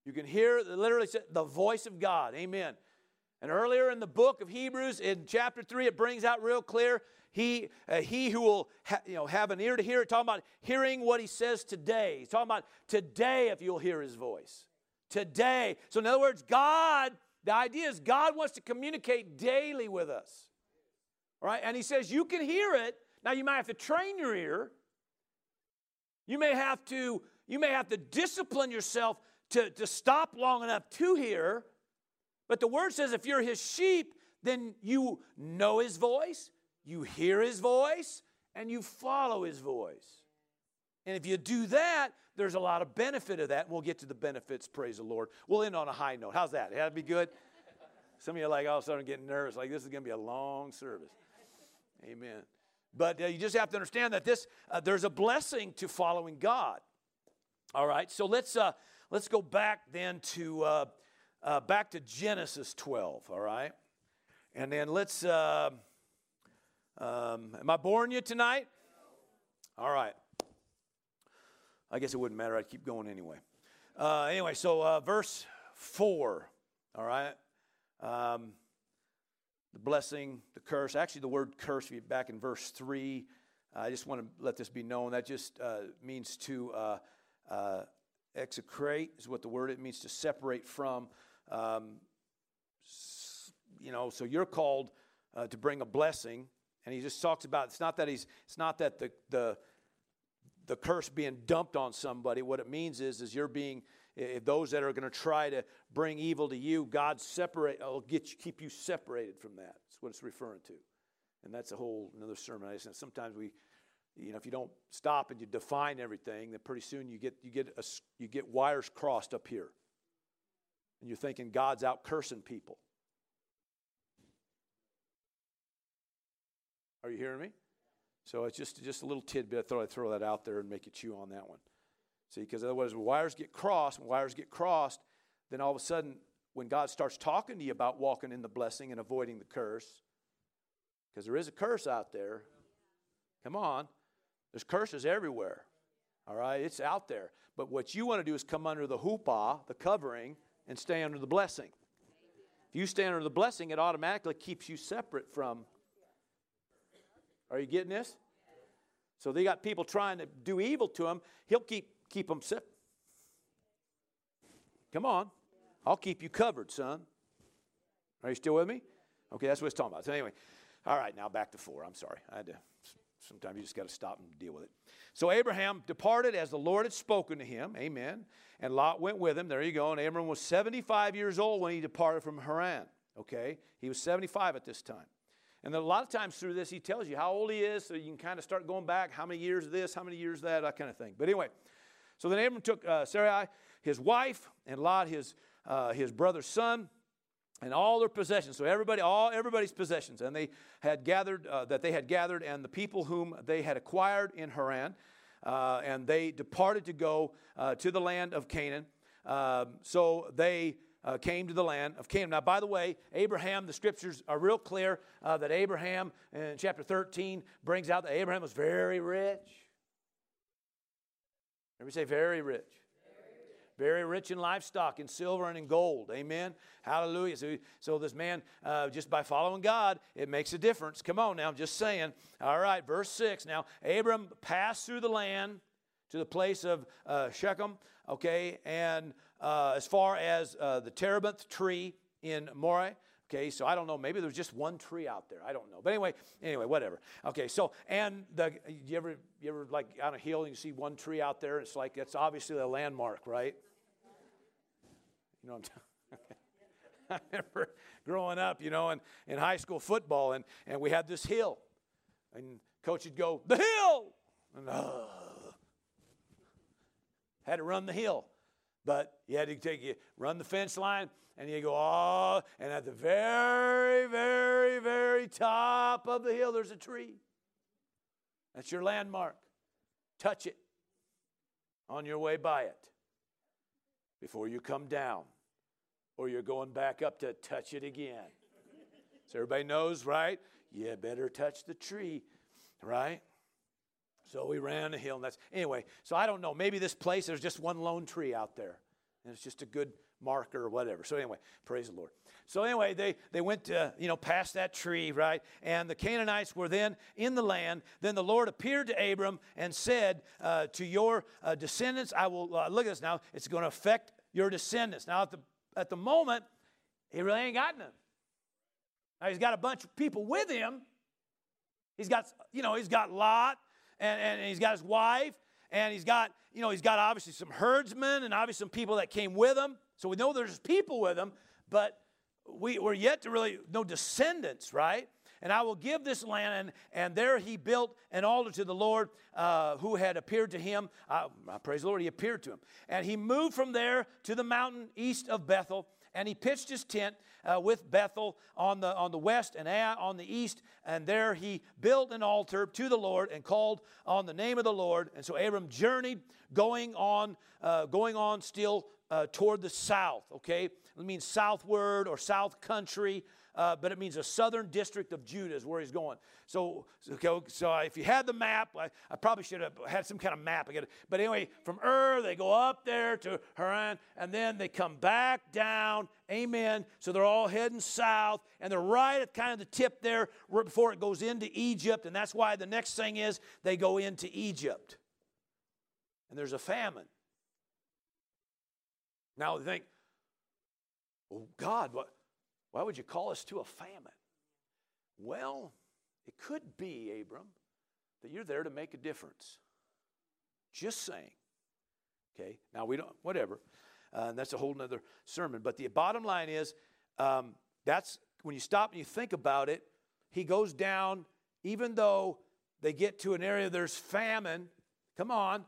You can hear literally the voice of God. Amen. And earlier in the book of Hebrews, in chapter 3, it brings out real clear he, uh, he who will ha- you know, have an ear to hear, it, talking about hearing what he says today. He's talking about today if you'll hear his voice. Today. So, in other words, God, the idea is God wants to communicate daily with us. Right? And he says you can hear it. Now, you might have to train your ear. You may have to, you may have to discipline yourself to, to stop long enough to hear. But the word says if you're his sheep, then you know his voice, you hear his voice, and you follow his voice. And if you do that, there's a lot of benefit of that. We'll get to the benefits, praise the Lord. We'll end on a high note. How's that? That'd be good? Some of you are like all of a sudden getting nervous, like this is going to be a long service. Amen. But uh, you just have to understand that this uh, there's a blessing to following God. All right, so let's uh, let's go back then to uh, back to Genesis 12, all right? And then let's, uh, um, am I boring you tonight? All right. I guess it wouldn't matter. I'd keep going anyway. Uh, anyway, so uh, verse 4, all right? Um, the blessing, the curse. Actually, the word curse, back in verse 3, I just want to let this be known. That just uh, means to uh, uh, execrate, is what the word it means to separate from. Um, you know, so you're called uh, to bring a blessing, and he just talks about it's not that he's it's not that the the the curse being dumped on somebody. What it means is is you're being if those that are going to try to bring evil to you, God separate will get you, keep you separated from that. That's what it's referring to, and that's a whole another sermon. I said sometimes we. You know, if you don't stop and you define everything, then pretty soon you get you get a, you get wires crossed up here and you're thinking God's out cursing people. Are you hearing me? So it's just, just a little tidbit. I thought I'd throw that out there and make you chew on that one. See, because otherwise, when wires get crossed, when wires get crossed, then all of a sudden, when God starts talking to you about walking in the blessing and avoiding the curse, because there is a curse out there. Come on. There's curses everywhere. All right? It's out there. But what you want to do is come under the hoopah, the covering, and stay under the blessing. If you stay under the blessing, it automatically keeps you separate from. Are you getting this? So they got people trying to do evil to him. He'll keep keep them separate. Come on, I'll keep you covered, son. Are you still with me? Okay, that's what it's talking about. So anyway, all right, now back to four. I'm sorry, I had to. Sometimes you just got to stop and deal with it. So Abraham departed as the Lord had spoken to him. Amen. And Lot went with him. There you go. And Abraham was 75 years old when he departed from Haran. Okay? He was 75 at this time. And then a lot of times through this, he tells you how old he is, so you can kind of start going back, how many years this, how many years that, that kind of thing. But anyway, so then Abram took uh, Sarai, his wife, and Lot, his, uh, his brother's son, and all their possessions. So everybody, all everybody's possessions, and they had gathered uh, that they had gathered, and the people whom they had acquired in Haran, uh, and they departed to go uh, to the land of Canaan. Um, so they uh, came to the land of Canaan. Now, by the way, Abraham, the scriptures are real clear uh, that Abraham in chapter 13 brings out that Abraham was very rich. Everybody say very rich very rich in livestock, in silver, and in gold. Amen. Hallelujah. So, so this man, uh, just by following God, it makes a difference. Come on now, I'm just saying. All right, verse 6. Now, Abram passed through the land to the place of uh, Shechem, okay, and uh, as far as uh, the terebinth tree in Moreh. Okay, so I don't know. Maybe there's just one tree out there. I don't know. But anyway, anyway, whatever. Okay, so and the you ever you ever like on a hill and you see one tree out there? It's like it's obviously a landmark, right? You know what I'm talking i remember growing up, you know, in, in high school football, and, and we had this hill. And coach would go, The hill! And uh, had to run the hill. But you had to take you run the fence line, and you go, oh, and at the very, very, very top of the hill, there's a tree. That's your landmark. Touch it on your way by it before you come down. Or you're going back up to touch it again. so everybody knows, right? You better touch the tree, right? So we ran a hill, and that's anyway. So I don't know. Maybe this place there's just one lone tree out there, and it's just a good marker or whatever. So anyway, praise the Lord. So anyway, they, they went to, you know, past that tree, right? And the Canaanites were then in the land. Then the Lord appeared to Abram and said, uh, to your uh, descendants, I will, uh, look at this now, it's going to affect your descendants. Now, at the, at the moment, he really ain't got none. Now, he's got a bunch of people with him. He's got, you know, he's got Lot, and, and he's got his wife, and he's got, you know, he's got obviously some herdsmen and obviously some people that came with him. So we know there's people with him, but we, we're yet to really know descendants, right? And I will give this land. And, and there he built an altar to the Lord uh, who had appeared to him. Uh, praise the Lord, he appeared to him. And he moved from there to the mountain east of Bethel. And he pitched his tent uh, with Bethel on the, on the west and Ai on the east. And there he built an altar to the Lord and called on the name of the Lord. And so Abram journeyed, going on, uh, going on still uh, toward the south, okay? It means southward or south country, uh, but it means a southern district of Judah is where he's going. So, okay, so if you had the map, I, I probably should have had some kind of map. Again. But anyway, from Ur, they go up there to Haran, and then they come back down. Amen. So they're all heading south, and they're right at kind of the tip there before it goes into Egypt. And that's why the next thing is they go into Egypt. And there's a famine. Now they think, oh God, what, why would you call us to a famine? Well, it could be, Abram, that you're there to make a difference. Just saying. Okay, now we don't, whatever. Uh, that's a whole nother sermon. But the bottom line is um, that's when you stop and you think about it, he goes down, even though they get to an area there's famine. Come on.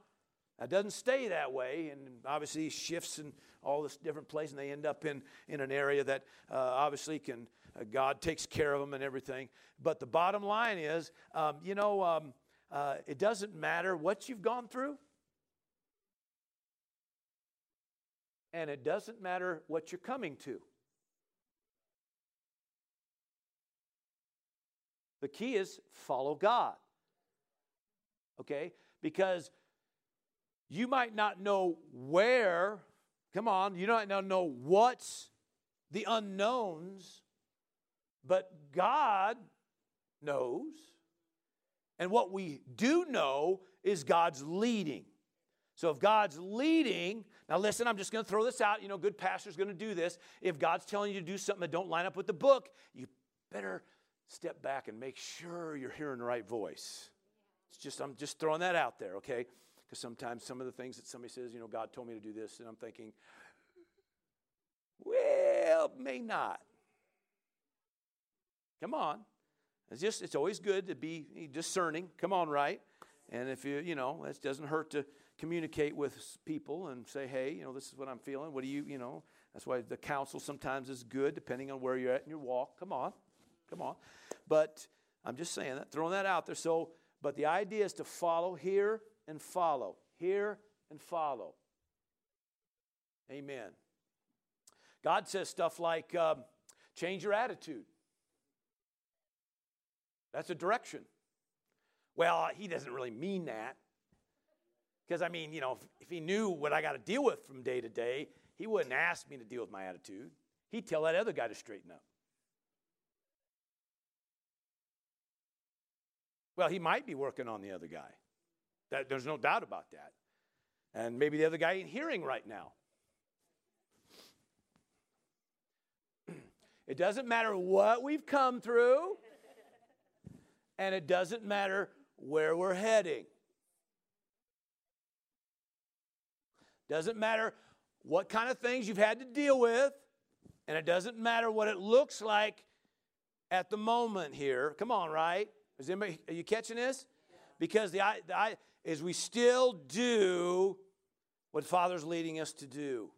That doesn't stay that way, and obviously shifts and all this different place, and they end up in, in an area that uh, obviously can, uh, God takes care of them and everything. But the bottom line is, um, you know, um, uh, it doesn't matter what you've gone through, and it doesn't matter what you're coming to. The key is follow God. Okay? Because you might not know where Come on, you don't know what's the unknowns, but God knows. And what we do know is God's leading. So if God's leading, now listen, I'm just going to throw this out. You know, good pastor's going to do this. If God's telling you to do something that don't line up with the book, you better step back and make sure you're hearing the right voice. It's just I'm just throwing that out there, okay? Because sometimes some of the things that somebody says, you know, God told me to do this, and I'm thinking, well, may not. Come on. It's just, it's always good to be discerning. Come on, right? And if you, you know, it doesn't hurt to communicate with people and say, hey, you know, this is what I'm feeling. What do you, you know, that's why the counsel sometimes is good depending on where you're at in your walk. Come on. Come on. But I'm just saying that, throwing that out there. So, but the idea is to follow here and follow, hear and follow. Amen. God says stuff like, um, change your attitude. That's a direction. Well, he doesn't really mean that. Because, I mean, you know, if, if he knew what I got to deal with from day to day, he wouldn't ask me to deal with my attitude. He'd tell that other guy to straighten up. Well, he might be working on the other guy. That, there's no doubt about that. And maybe the other guy ain't hearing right now. It doesn't matter what we've come through, and it doesn't matter where we're heading. Doesn't matter what kind of things you've had to deal with, and it doesn't matter what it looks like at the moment here. Come on, right? Is anybody, are you catching this? Because the, the, is we still do what Father's leading us to do.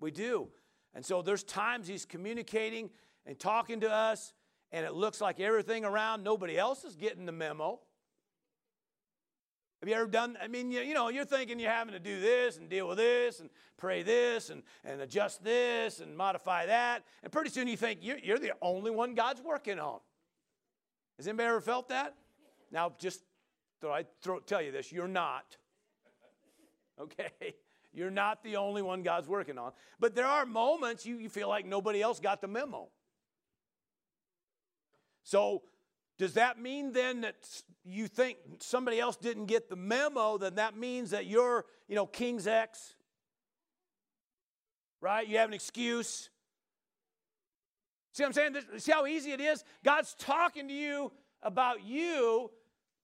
We do. And so there's times he's communicating and talking to us, and it looks like everything around, nobody else is getting the memo. Have you ever done? I mean, you, you know, you're thinking you're having to do this and deal with this and pray this and, and adjust this and modify that. And pretty soon you think you're, you're the only one God's working on. Has anybody ever felt that? Now, just thought I'd throw, tell you this you're not. Okay? You're not the only one God's working on. But there are moments you, you feel like nobody else got the memo. So does that mean then that you think somebody else didn't get the memo? Then that means that you're, you know, King's X, right? You have an excuse. See what I'm saying? See how easy it is? God's talking to you about you,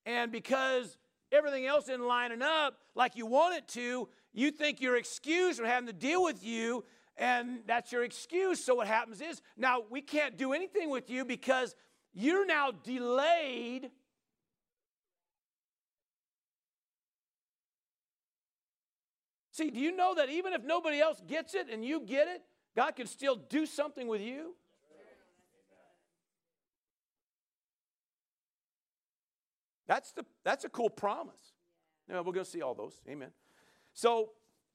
and because everything else isn't lining up like you want it to, you think you're excused from having to deal with you, and that's your excuse. So what happens is now we can't do anything with you because you're now delayed. See, do you know that even if nobody else gets it and you get it, God can still do something with you? That's, the, that's a cool promise. Yeah, we're going to see all those. Amen. So,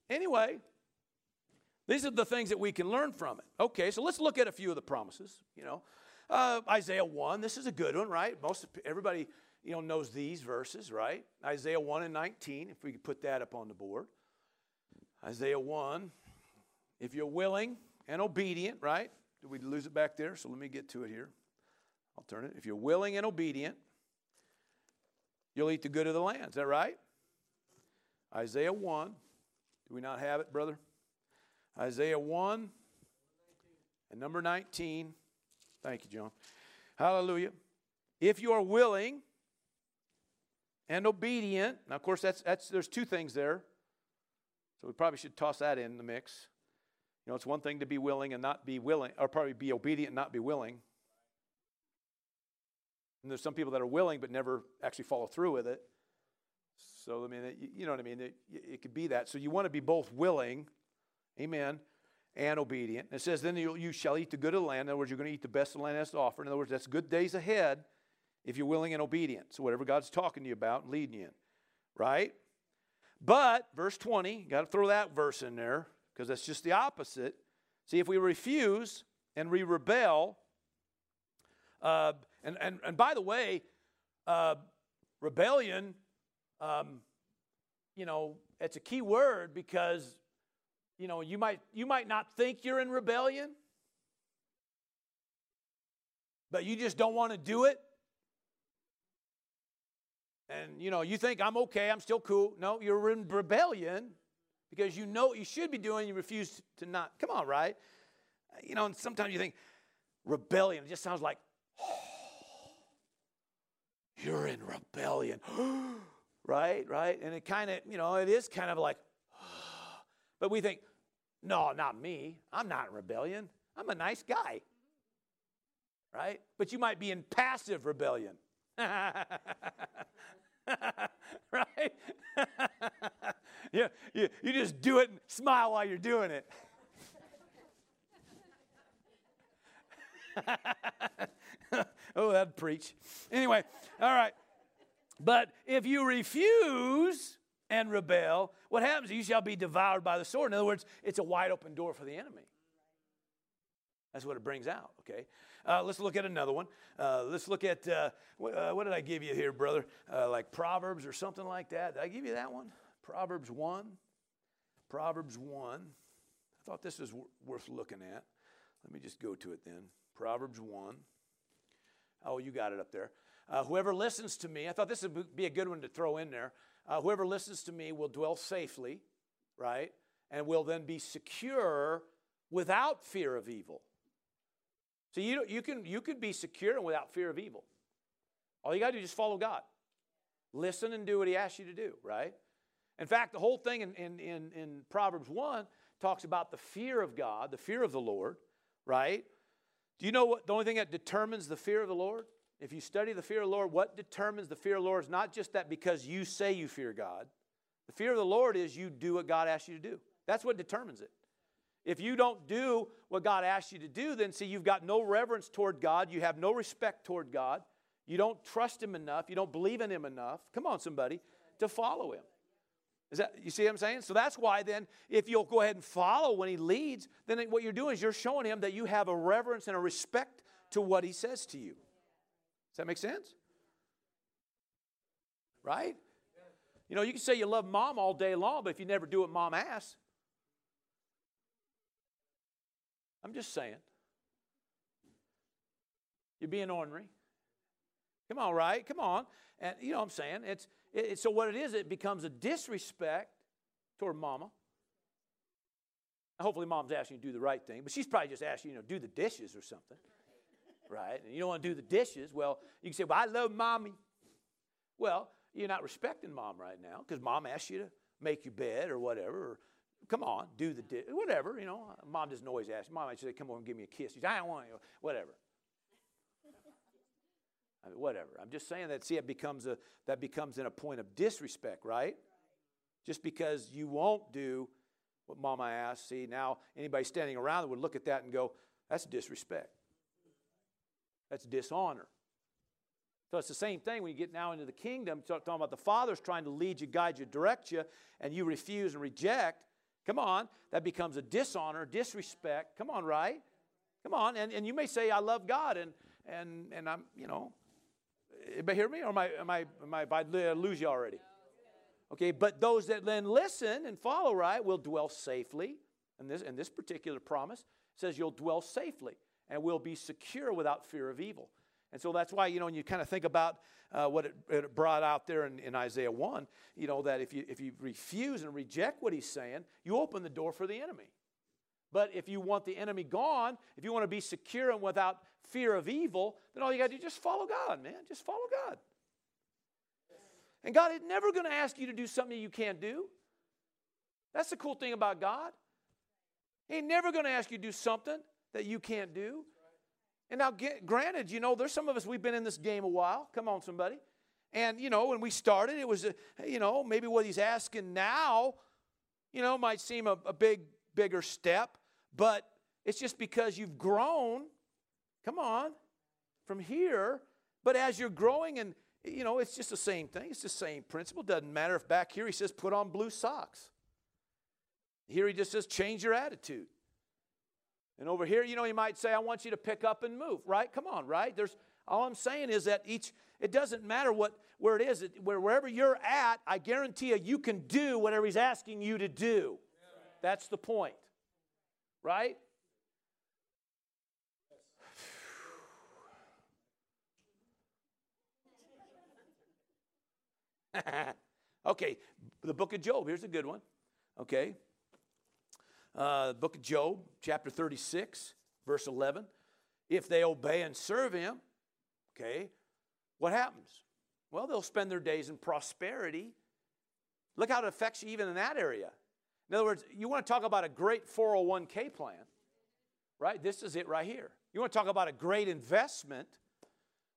anyway, these are the things that we can learn from it. Okay, so let's look at a few of the promises. You know, uh, Isaiah 1, this is a good one, right? Most everybody you know knows these verses, right? Isaiah 1 and 19, if we could put that up on the board. Isaiah 1, if you're willing and obedient, right? Did we lose it back there? So let me get to it here. I'll turn it. If you're willing and obedient, you'll eat the good of the land. Is that right? Isaiah 1. Do we not have it, brother? Isaiah 1 and number 19. Thank you, John. Hallelujah. If you are willing and obedient, now of course that's that's there's two things there. So we probably should toss that in the mix. You know, it's one thing to be willing and not be willing, or probably be obedient and not be willing. And there's some people that are willing but never actually follow through with it. So I mean, you know what I mean. It, it could be that. So you want to be both willing, amen, and obedient. it says, Then you, you, shall eat the good of the land. In other words, you're going to eat the best the land that's offered. In other words, that's good days ahead if you're willing and obedient. So whatever God's talking to you about and leading you in, right? But, verse 20, got to throw that verse in there because that's just the opposite. See, if we refuse and we rebel, uh, and, and, and by the way, uh, rebellion, um, you know, it's a key word because you know, you might, you might not think you're in rebellion, but you just don't want to do it. And, you know, you think, I'm okay, I'm still cool. No, you're in rebellion because you know what you should be doing, you refuse to not. Come on, right? You know, and sometimes you think, rebellion, it just sounds like, Oh, you're in rebellion. right, right? And it kind of, you know, it is kind of like, but we think, no, not me. I'm not in rebellion. I'm a nice guy. Right? But you might be in passive rebellion. right? yeah, you, you just do it and smile while you're doing it. oh, that'd preach. Anyway, all right. But if you refuse and rebel, what happens? You shall be devoured by the sword. In other words, it's a wide open door for the enemy. That's what it brings out, okay? Uh, let's look at another one. Uh, let's look at, uh, uh what did I give you here, brother? Uh, like Proverbs or something like that. Did I give you that one? Proverbs 1. Proverbs 1. I thought this was w- worth looking at. Let me just go to it then. Proverbs 1. Oh, you got it up there. Uh, whoever listens to me, I thought this would be a good one to throw in there. Uh, whoever listens to me will dwell safely, right? And will then be secure without fear of evil. So you, you, can, you can be secure and without fear of evil. All you got to do is just follow God. Listen and do what He asks you to do, right? In fact, the whole thing in, in, in, in Proverbs 1 talks about the fear of God, the fear of the Lord, right? Do you know what the only thing that determines the fear of the Lord? If you study the fear of the Lord, what determines the fear of the Lord is not just that because you say you fear God. The fear of the Lord is you do what God asks you to do. That's what determines it. If you don't do what God asks you to do, then see, you've got no reverence toward God. You have no respect toward God. You don't trust Him enough. You don't believe in Him enough. Come on, somebody. to follow him. Is that you see what I'm saying? So that's why then, if you'll go ahead and follow when he leads, then what you're doing is you're showing him that you have a reverence and a respect to what he says to you. Does that make sense? Right? You know, you can say you love mom all day long, but if you never do what mom asks, I'm just saying. You're being ornery. Come on, right? Come on. And you know what I'm saying? It's it, so what it is, it becomes a disrespect toward mama. Hopefully, mom's asking you to do the right thing, but she's probably just asking you, know, do the dishes or something, right? And you don't want to do the dishes. Well, you can say, "Well, I love mommy." Well, you're not respecting mom right now because mom asked you to make your bed or whatever. Or, come on, do the di- whatever. You know, mom doesn't always ask. Mom might say, "Come over and give me a kiss." She says, "I don't want you." Whatever. I mean, whatever. I'm just saying that. See, it becomes a that becomes in a point of disrespect, right? Just because you won't do what Mama asked. See, now anybody standing around would look at that and go, "That's disrespect. That's dishonor." So it's the same thing when you get now into the kingdom, Start talking about the Father's trying to lead you, guide you, direct you, and you refuse and reject. Come on, that becomes a dishonor, disrespect. Come on, right? Come on, and, and you may say, I love God, and and and I'm, you know, Anybody hear me? Or am I, am I, am I, I lose you already? Okay, but those that then listen and follow right will dwell safely. And this, and this particular promise says you'll dwell safely and will be secure without fear of evil. And so that's why, you know, when you kind of think about uh, what it, it, brought out there in, in, Isaiah 1, you know, that if you, if you refuse and reject what he's saying, you open the door for the enemy. But if you want the enemy gone, if you want to be secure and without fear of evil, then all you got to do is just follow God, man. Just follow God. And God is never going to ask you to do something you can't do. That's the cool thing about God. He ain't never going to ask you to do something that you can't do. And now, get, granted, you know, there's some of us, we've been in this game a while. Come on, somebody. And, you know, when we started, it was, a, you know, maybe what he's asking now, you know, might seem a, a big, bigger step, but it's just because you've grown Come on, from here. But as you're growing, and you know, it's just the same thing. It's the same principle. Doesn't matter if back here he says put on blue socks. Here he just says change your attitude. And over here, you know, he might say, I want you to pick up and move, right? Come on, right? There's all I'm saying is that each, it doesn't matter what where it is, it, where, wherever you're at, I guarantee you, you can do whatever he's asking you to do. That's the point, right? okay, the book of Job. Here's a good one. Okay. Uh, book of Job, chapter 36, verse 11. If they obey and serve him, okay, what happens? Well, they'll spend their days in prosperity. Look how it affects you even in that area. In other words, you want to talk about a great 401k plan, right? This is it right here. You want to talk about a great investment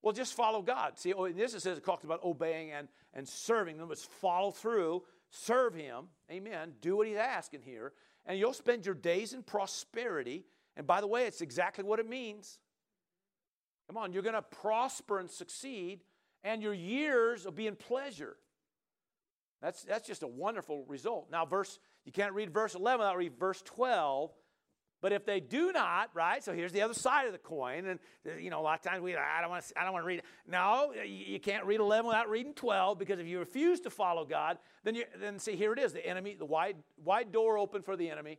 well, just follow God. See, oh, this it says it talks about obeying and, and serving. them. It's follow through, serve Him. Amen. Do what He's asking here. And you'll spend your days in prosperity. And by the way, it's exactly what it means. Come on, you're going to prosper and succeed, and your years will be in pleasure. That's, that's just a wonderful result. Now, verse, you can't read verse 11 without read verse 12. But if they do not, right? So here's the other side of the coin, and you know a lot of times we I don't want to I don't want to read. No, you can't read 11 without reading 12 because if you refuse to follow God, then you then see here it is the enemy, the wide wide door open for the enemy.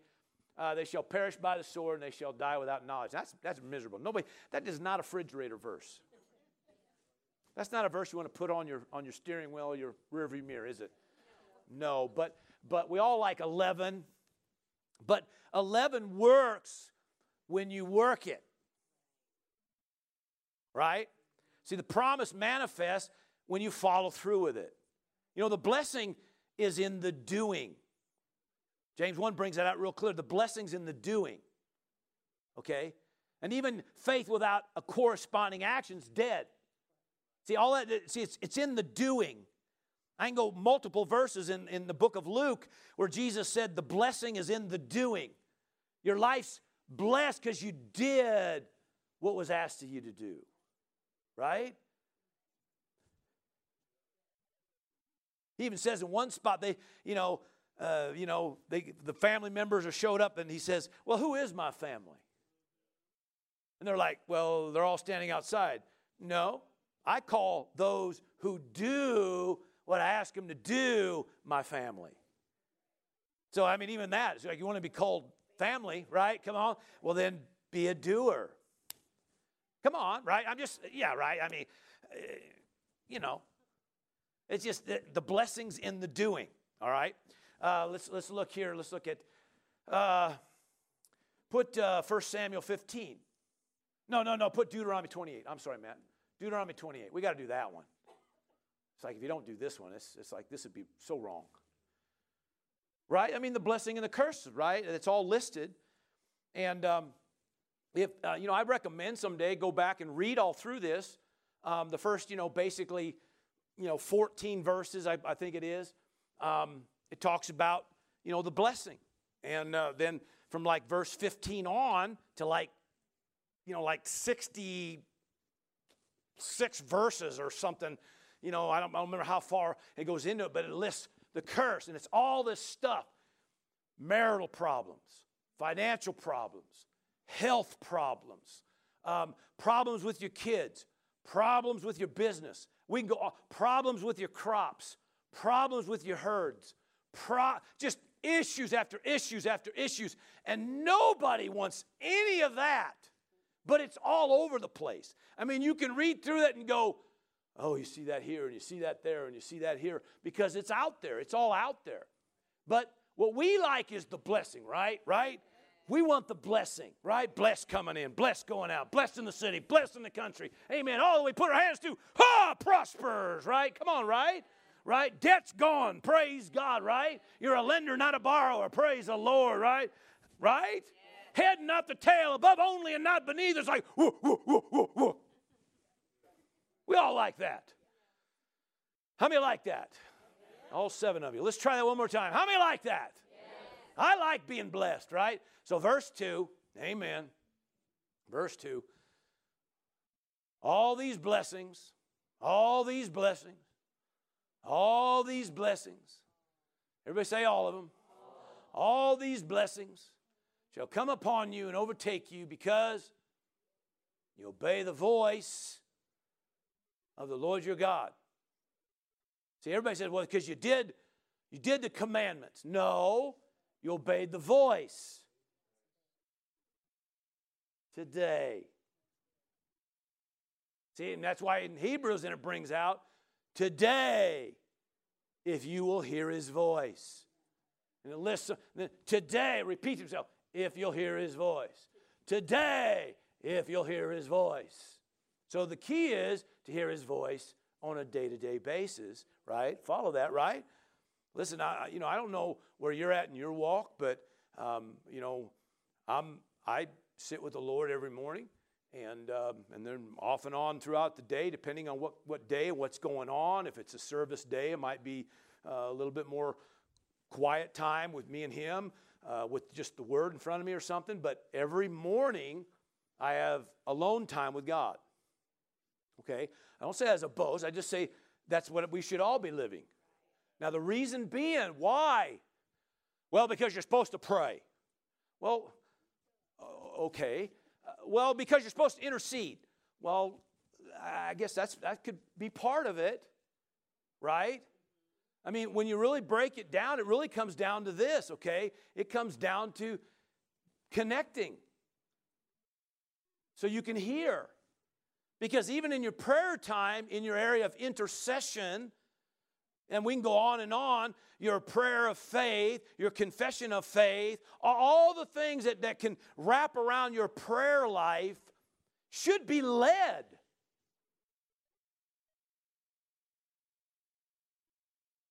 Uh, they shall perish by the sword, and they shall die without knowledge. That's that's miserable. Nobody that is not a refrigerator verse. That's not a verse you want to put on your on your steering wheel, your rearview mirror, is it? No, but but we all like 11 but 11 works when you work it. Right? See, the promise manifests when you follow through with it. You know, the blessing is in the doing. James 1 brings that out real clear. The blessing's in the doing. Okay? And even faith without a corresponding action's dead. See, all that, see, it's, it's in the doing. I can go multiple verses in, in the book of Luke where Jesus said, The blessing is in the doing. Your life's blessed because you did what was asked of you to do, right? He even says in one spot, they, you know, uh, you know, they, the family members are showed up, and he says, "Well, who is my family?" And they're like, "Well, they're all standing outside." No, I call those who do what I ask them to do my family. So I mean, even that, like you want to be called family, right? Come on. Well, then be a doer. Come on, right? I'm just, yeah, right. I mean, uh, you know, it's just the, the blessings in the doing. All right. Uh, let's let's look here. Let's look at uh, put uh, 1 Samuel 15. No, no, no. Put Deuteronomy 28. I'm sorry, Matt. Deuteronomy 28. We got to do that one. It's like if you don't do this one, it's, it's like this would be so wrong. Right? I mean, the blessing and the curse, right? It's all listed. And um, if, uh, you know, I recommend someday go back and read all through this. Um, the first, you know, basically, you know, 14 verses, I, I think it is. Um, it talks about, you know, the blessing. And uh, then from like verse 15 on to like, you know, like 66 verses or something. You know, I don't, I don't remember how far it goes into it, but it lists the curse. And it's all this stuff marital problems, financial problems, health problems, um, problems with your kids, problems with your business. We can go problems with your crops, problems with your herds, pro- just issues after issues after issues. And nobody wants any of that. But it's all over the place. I mean, you can read through that and go, oh, you see that here, and you see that there, and you see that here, because it's out there. It's all out there. But what we like is the blessing, right? Right? We want the blessing, right? Blessed coming in, blessed going out, blessed in the city, blessed in the country. Amen. All the way, put our hands to, ha, prospers, right? Come on, right? Right? Debt's gone. Praise God, right? You're a lender, not a borrower. Praise the Lord, right? Right? Head, not the tail, above only and not beneath. It's like, whoa, whoa, whoa, whoa, whoa. We all like that. How many like that? All seven of you. Let's try that one more time. How many like that? I like being blessed, right? So, verse 2, amen. Verse 2 all these blessings, all these blessings, all these blessings. Everybody say all of them. All these blessings shall come upon you and overtake you because you obey the voice of the Lord your God. See, everybody says, well, because you did, you did the commandments. No, you obeyed the voice. Today. See, and that's why in Hebrews, and it brings out today, if you will hear his voice. And it lists uh, today, repeats himself, if you'll hear his voice. Today, if you'll hear his voice. So the key is to hear his voice on a day-to-day basis, right? Follow that, right? Listen, I, you know, I don't know where you're at in your walk, but um, you know, I'm I sit with the Lord every morning, and um, and then off and on throughout the day, depending on what what day, what's going on. If it's a service day, it might be uh, a little bit more quiet time with me and Him, uh, with just the Word in front of me or something. But every morning, I have alone time with God. Okay, I don't say as a boast. I just say that's what we should all be living. Now, the reason being, why? Well, because you're supposed to pray. Well, okay. Uh, well, because you're supposed to intercede. Well, I guess that's that could be part of it, right? I mean, when you really break it down, it really comes down to this, okay? It comes down to connecting. So you can hear. Because even in your prayer time, in your area of intercession, and we can go on and on. Your prayer of faith, your confession of faith, all the things that, that can wrap around your prayer life should be led.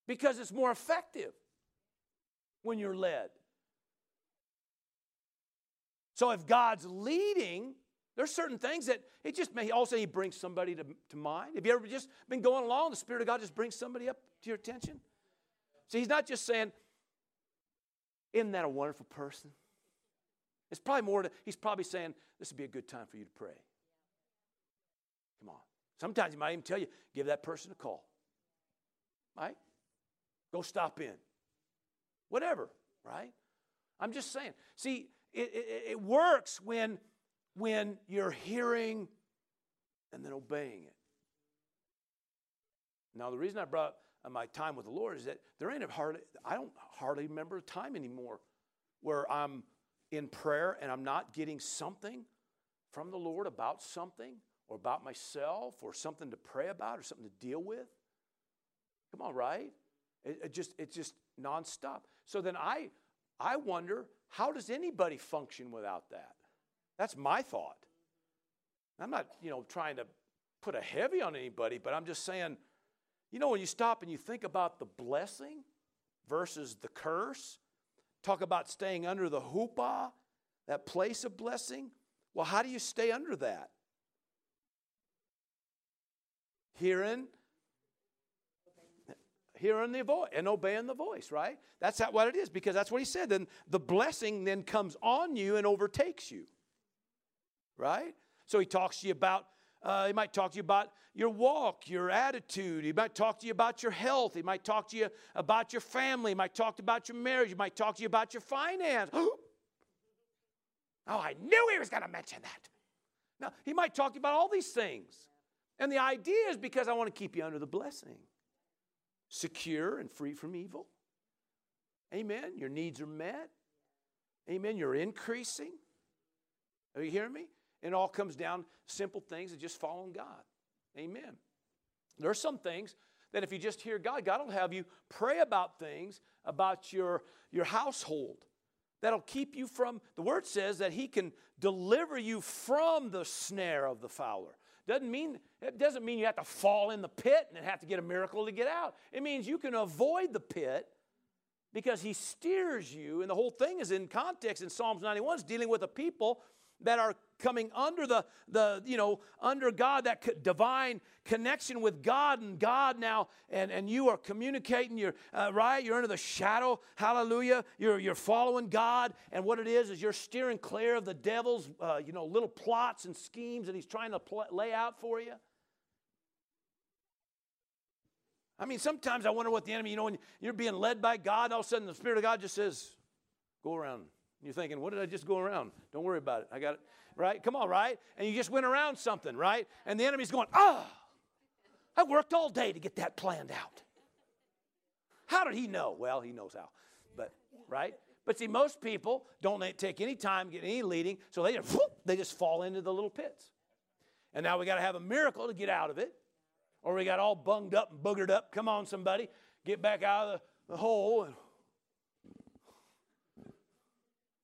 Because it's more effective when you're led. So if God's leading, there's certain things that it just may also he brings somebody to, to mind. Have you ever just been going along, the Spirit of God just brings somebody up to your attention? See, he's not just saying, Isn't that a wonderful person? It's probably more to, he's probably saying, This would be a good time for you to pray. Come on. Sometimes he might even tell you, give that person a call. Right? Go stop in. Whatever, right? I'm just saying. See, it, it, it works when, when you're hearing and then obeying it. Now, the reason I brought my time with the Lord is that there ain't a hardly, I don't hardly remember a time anymore where I'm in prayer and I'm not getting something from the Lord about something or about myself or something to pray about or something to deal with. Come on, right? It, it just it's just nonstop. So then I I wonder how does anybody function without that? That's my thought. I'm not, you know, trying to put a heavy on anybody, but I'm just saying, you know, when you stop and you think about the blessing versus the curse, talk about staying under the hoopah, that place of blessing. Well, how do you stay under that? Hearing, hearing the voice and obeying the voice, right? That's what it is because that's what he said. Then the blessing then comes on you and overtakes you, right? So he talks to you about, uh, he might talk to you about your walk, your attitude. He might talk to you about your health. He might talk to you about your family. He might talk about your marriage. He might talk to you about your finance. oh, I knew he was going to mention that. Now, he might talk to you about all these things. And the idea is because I want to keep you under the blessing, secure and free from evil. Amen. Your needs are met. Amen. You're increasing. Are you hearing me? It all comes down simple things of just following God. Amen. There are some things that if you just hear God, God will have you pray about things about your, your household that'll keep you from, the word says that He can deliver you from the snare of the fowler. Doesn't mean, it doesn't mean you have to fall in the pit and have to get a miracle to get out. It means you can avoid the pit because he steers you, and the whole thing is in context in Psalms 91, is dealing with a people that are coming under the, the you know under god that divine connection with god and god now and, and you are communicating you're uh, right you're under the shadow hallelujah you're, you're following god and what it is is you're steering clear of the devil's uh, you know little plots and schemes that he's trying to pl- lay out for you I mean, sometimes I wonder what the enemy, you know, when you're being led by God, all of a sudden the Spirit of God just says, go around you're thinking, what did I just go around? Don't worry about it. I got it. Right? Come on, right? And you just went around something, right? And the enemy's going, ah, I worked all day to get that planned out. How did he know? Well, he knows how. But, right? But see, most people don't take any time, get any leading, so they just, whoop, they just fall into the little pits. And now we got to have a miracle to get out of it, or we got all bunged up and boogered up. Come on, somebody, get back out of the, the hole and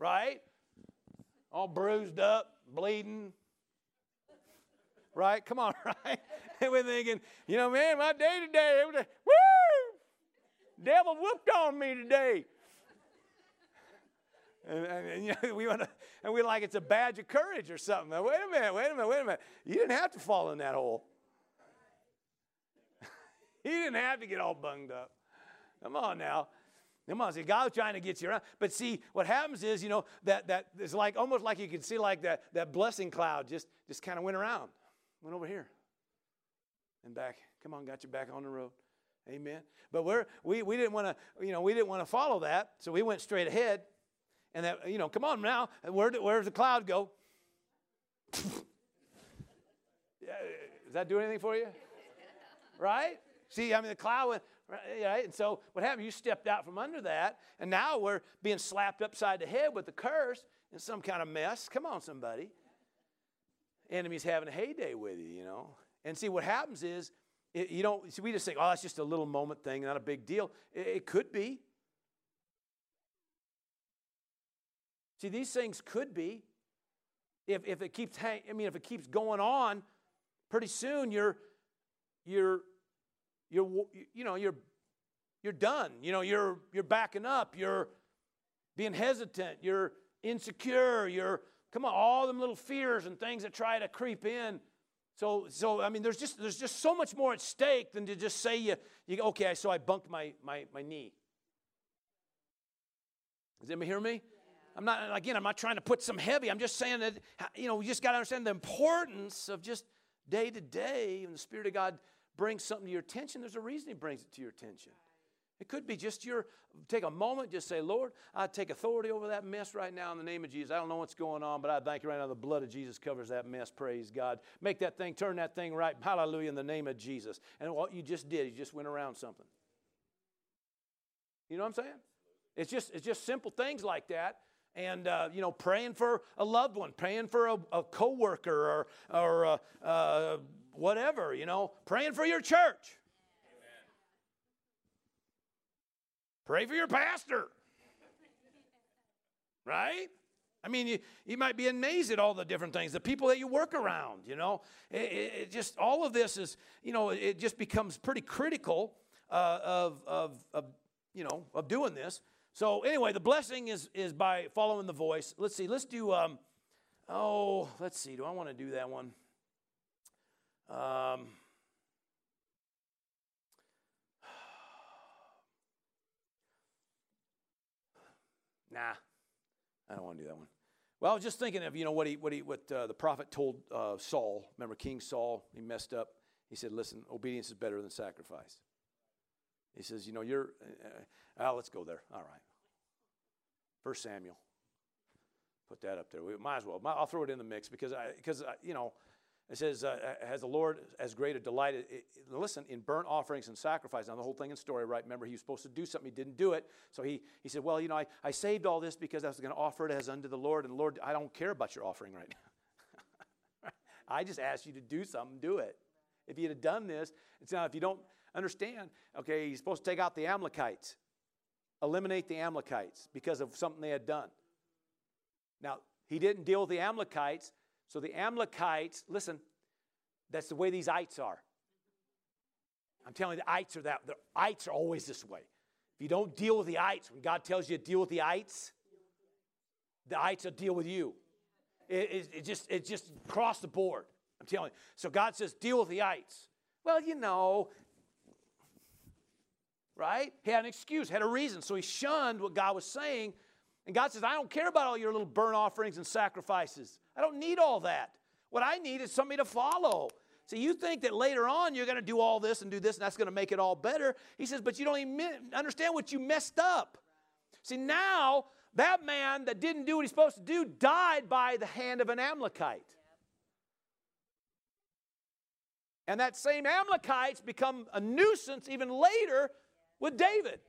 right? All bruised up, bleeding. Right? Come on, right? And we're thinking, you know, man, my day today, was a, woo! Devil whooped on me today. And, and, and, you know, we want to, and we like it's a badge of courage or something. Wait a minute, wait a minute, wait a minute. You didn't have to fall in that hole. you didn't have to get all bunged up. Come on now. Come on, see, God's trying to get you around. But see, what happens is, you know, that that is like almost like you can see like that that blessing cloud just just kind of went around, went over here, and back. Come on, got you back on the road. Amen. But we're we we didn't want to, you know, we didn't want to follow that, so we went straight ahead. And that, you know, come on now, where where does the cloud go? Does that do anything for you? Right? See, I mean, the cloud went Right? And so what happened? You stepped out from under that, and now we're being slapped upside the head with the curse in some kind of mess. Come on, somebody. Enemy's having a heyday with you, you know. And see, what happens is, you don't, see, we just think, oh, that's just a little moment thing, not a big deal. It, it could be. See, these things could be. If, if it keeps hang, I mean, if it keeps going on, pretty soon you're, you're you're, you know, you're, you're done. You know, you're, you're backing up. You're being hesitant. You're insecure. You're, come on, all them little fears and things that try to creep in. So, so I mean, there's just, there's just so much more at stake than to just say you, you okay, so I bunked my, my, my knee. Does anybody hear me? I'm not, again, I'm not trying to put some heavy. I'm just saying that, you know, we just got to understand the importance of just day to day and the Spirit of God brings something to your attention, there's a reason he brings it to your attention. It could be just your take a moment, just say, Lord, I take authority over that mess right now in the name of Jesus. I don't know what's going on, but I thank you right now. The blood of Jesus covers that mess. Praise God. Make that thing, turn that thing right. Hallelujah in the name of Jesus. And what you just did, you just went around something. You know what I'm saying? It's just it's just simple things like that. And uh, you know, praying for a loved one, praying for a, a coworker or or uh, uh, whatever. You know, praying for your church. Pray for your pastor. Right? I mean, you, you might be amazed at all the different things, the people that you work around, you know. It, it, it just, all of this is, you know, it just becomes pretty critical uh, of, of, of, you know, of doing this. So, anyway, the blessing is, is by following the voice. Let's see, let's do, um, oh, let's see, do I want to do that one? Um, Nah, I don't want to do that one. Well, I was just thinking of you know what he what he what uh, the prophet told uh, Saul. Remember King Saul? He messed up. He said, "Listen, obedience is better than sacrifice." He says, "You know, you're." Uh, uh, let's go there. All right. First Samuel. Put that up there. We might as well. I'll throw it in the mix because I because you know it says, uh, Has the Lord as great a delight? It, it, listen, in burnt offerings and sacrifice. Now, the whole thing in story, right? Remember, he was supposed to do something, he didn't do it. So he, he said, Well, you know, I, I saved all this because I was going to offer it as unto the Lord. And Lord, I don't care about your offering right now. I just asked you to do something, do it. If you'd have done this, it's now if you don't understand, okay, he's supposed to take out the Amalekites, eliminate the Amalekites because of something they had done. Now, he didn't deal with the Amalekites so the Amalekites, listen, that's the way these ites are. I'm telling you, the ites are that. The ites are always this way. If you don't deal with the ites, when God tells you to deal with the ites, the ites will deal with you. It, it, it just it just across the board. I'm telling you. So God says, deal with the ites. Well, you know, right? He had an excuse, had a reason. So he shunned what God was saying. And God says, I don't care about all your little burnt offerings and sacrifices. I don't need all that. What I need is somebody to follow. See, you think that later on you're going to do all this and do this and that's going to make it all better. He says, but you don't even understand what you messed up. See, now that man that didn't do what he's supposed to do died by the hand of an Amalekite. And that same Amalekites become a nuisance even later with David.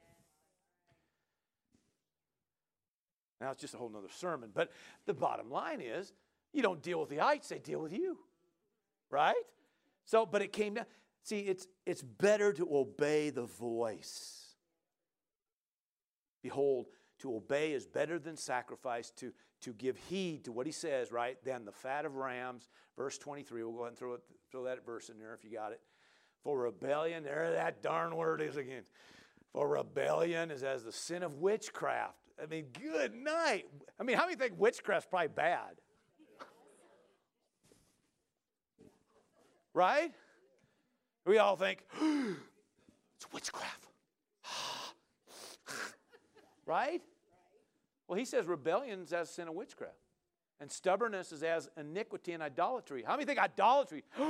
Now it's just a whole nother sermon. But the bottom line is you don't deal with the ites, they deal with you. Right? So, but it came down. See, it's it's better to obey the voice. Behold, to obey is better than sacrifice, to, to give heed to what he says, right? Than the fat of rams. Verse 23, we'll go ahead and throw, it, throw that verse in there if you got it. For rebellion, there that darn word is again. For rebellion is as the sin of witchcraft. I mean, good night. I mean, how many think witchcraft's probably bad? Right? We all think, it's witchcraft. right? Well, he says rebellion is as sin of witchcraft. And stubbornness is as iniquity and idolatry. How many think idolatry? He's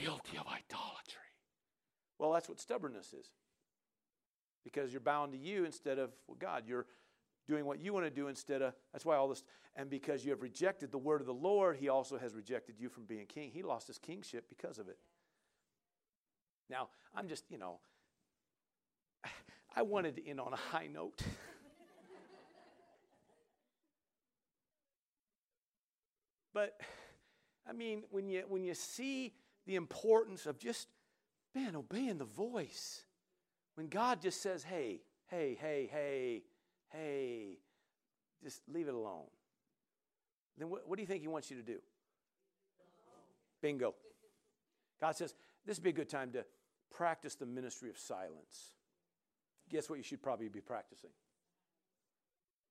guilty of idolatry. Well, that's what stubbornness is. Because you're bound to you instead of well, God. You're doing what you want to do instead of, that's why all this, and because you have rejected the word of the Lord, he also has rejected you from being king. He lost his kingship because of it. Now, I'm just, you know, I wanted to end on a high note. but, I mean, when you, when you see the importance of just, man, obeying the voice, when God just says, hey, hey, hey, hey, hey, just leave it alone. Then what, what do you think he wants you to do? Bingo. God says, this would be a good time to practice the ministry of silence. Guess what you should probably be practicing?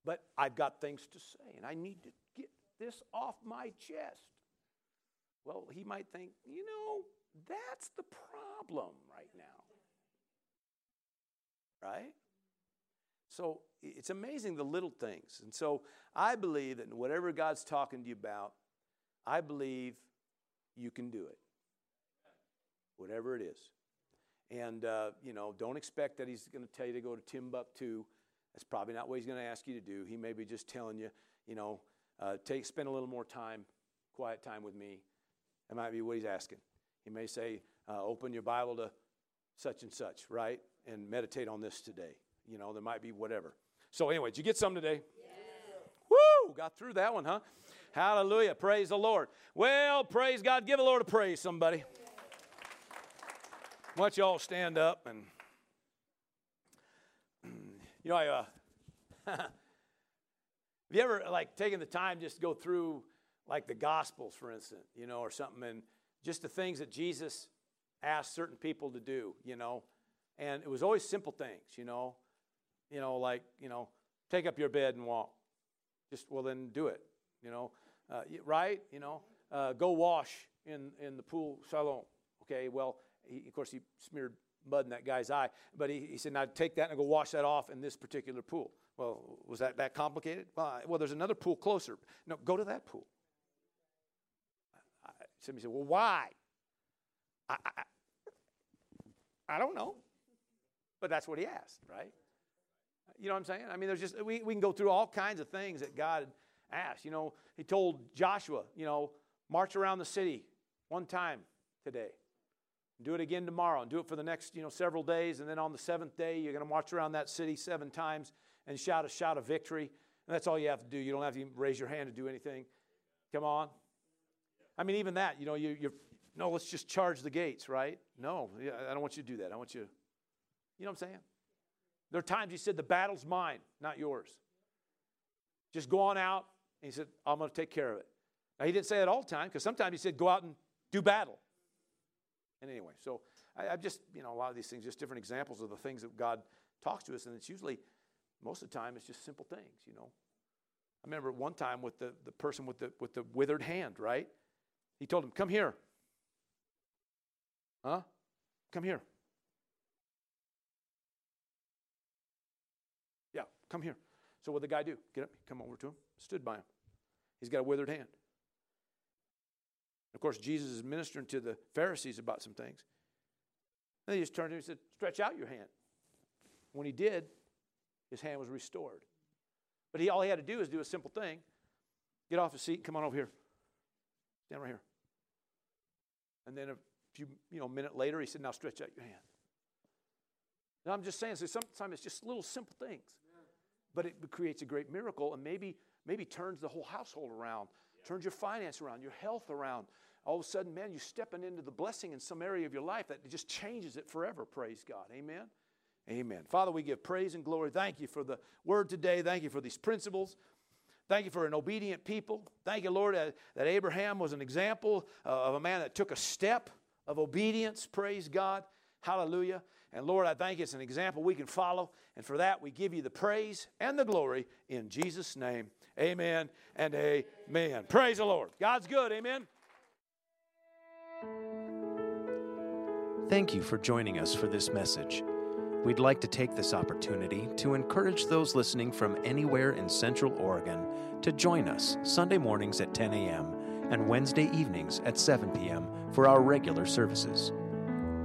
But I've got things to say, and I need to get this off my chest. Well, he might think, you know, that's the problem right now. Right? So it's amazing the little things. And so I believe that whatever God's talking to you about, I believe you can do it. Whatever it is. And, uh, you know, don't expect that he's going to tell you to go to Timbuktu. That's probably not what he's going to ask you to do. He may be just telling you, you know, uh, take, spend a little more time, quiet time with me. That might be what he's asking. He may say, uh, open your Bible to such and such, right? And meditate on this today. You know, there might be whatever. So, anyway, did you get some today? Woo! Got through that one, huh? Hallelujah. Praise the Lord. Well, praise God. Give the Lord a praise, somebody. Why don't you all stand up and, you know, I, uh, have you ever, like, taken the time just to go through, like, the Gospels, for instance, you know, or something, and just the things that Jesus asked certain people to do, you know, and it was always simple things, you know, you know, like, you know, take up your bed and walk. Just, well, then do it, you know, uh, right? You know, uh, go wash in, in the pool, Siloam. Okay, well, he, of course, he smeared mud in that guy's eye, but he, he said, now take that and go wash that off in this particular pool. Well, was that that complicated? Well, well there's another pool closer. No, go to that pool. I, somebody said, well, why? I, I, I don't know. But that's what he asked, right? You know what I'm saying? I mean, there's just, we, we can go through all kinds of things that God asked. You know, he told Joshua, you know, march around the city one time today. Do it again tomorrow and do it for the next, you know, several days. And then on the seventh day, you're going to march around that city seven times and shout a shout of victory. And that's all you have to do. You don't have to raise your hand to do anything. Come on. I mean, even that, you know, you, you're, no, let's just charge the gates, right? No, I don't want you to do that. I want you, you know what I'm saying? There are times he said, the battle's mine, not yours. Just go on out. And he said, I'm going to take care of it. Now, he didn't say that all the time because sometimes he said, go out and do battle. And anyway, so I've just, you know, a lot of these things, just different examples of the things that God talks to us. And it's usually, most of the time, it's just simple things, you know. I remember one time with the, the person with the, with the withered hand, right? He told him, Come here. Huh? Come here. Come here. So what did the guy do? Get up, come over to him, stood by him. He's got a withered hand. Of course, Jesus is ministering to the Pharisees about some things. And he just turned to him and said, Stretch out your hand. When he did, his hand was restored. But he all he had to do is do a simple thing. Get off his seat, come on over here. Stand right here. And then a few, you know, a minute later, he said, Now stretch out your hand. Now I'm just saying, so sometimes it's just little simple things. But it creates a great miracle and maybe, maybe turns the whole household around turns your finance around, your health around. All of a sudden, man, you're stepping into the blessing in some area of your life that just changes it forever. Praise God. Amen. Amen. Father, we give praise and glory. Thank you for the word today. Thank you for these principles. Thank you for an obedient people. Thank you, Lord, that, that Abraham was an example uh, of a man that took a step of obedience. Praise God. Hallelujah. And Lord, I thank you. It's an example we can follow. And for that, we give you the praise and the glory in Jesus' name. Amen and amen. Praise the Lord. God's good. Amen. Thank you for joining us for this message. We'd like to take this opportunity to encourage those listening from anywhere in Central Oregon to join us Sunday mornings at 10 a.m. and Wednesday evenings at 7 p.m. for our regular services.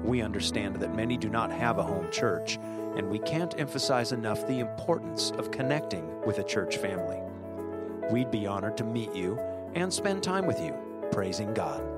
We understand that many do not have a home church, and we can't emphasize enough the importance of connecting with a church family. We'd be honored to meet you and spend time with you, praising God.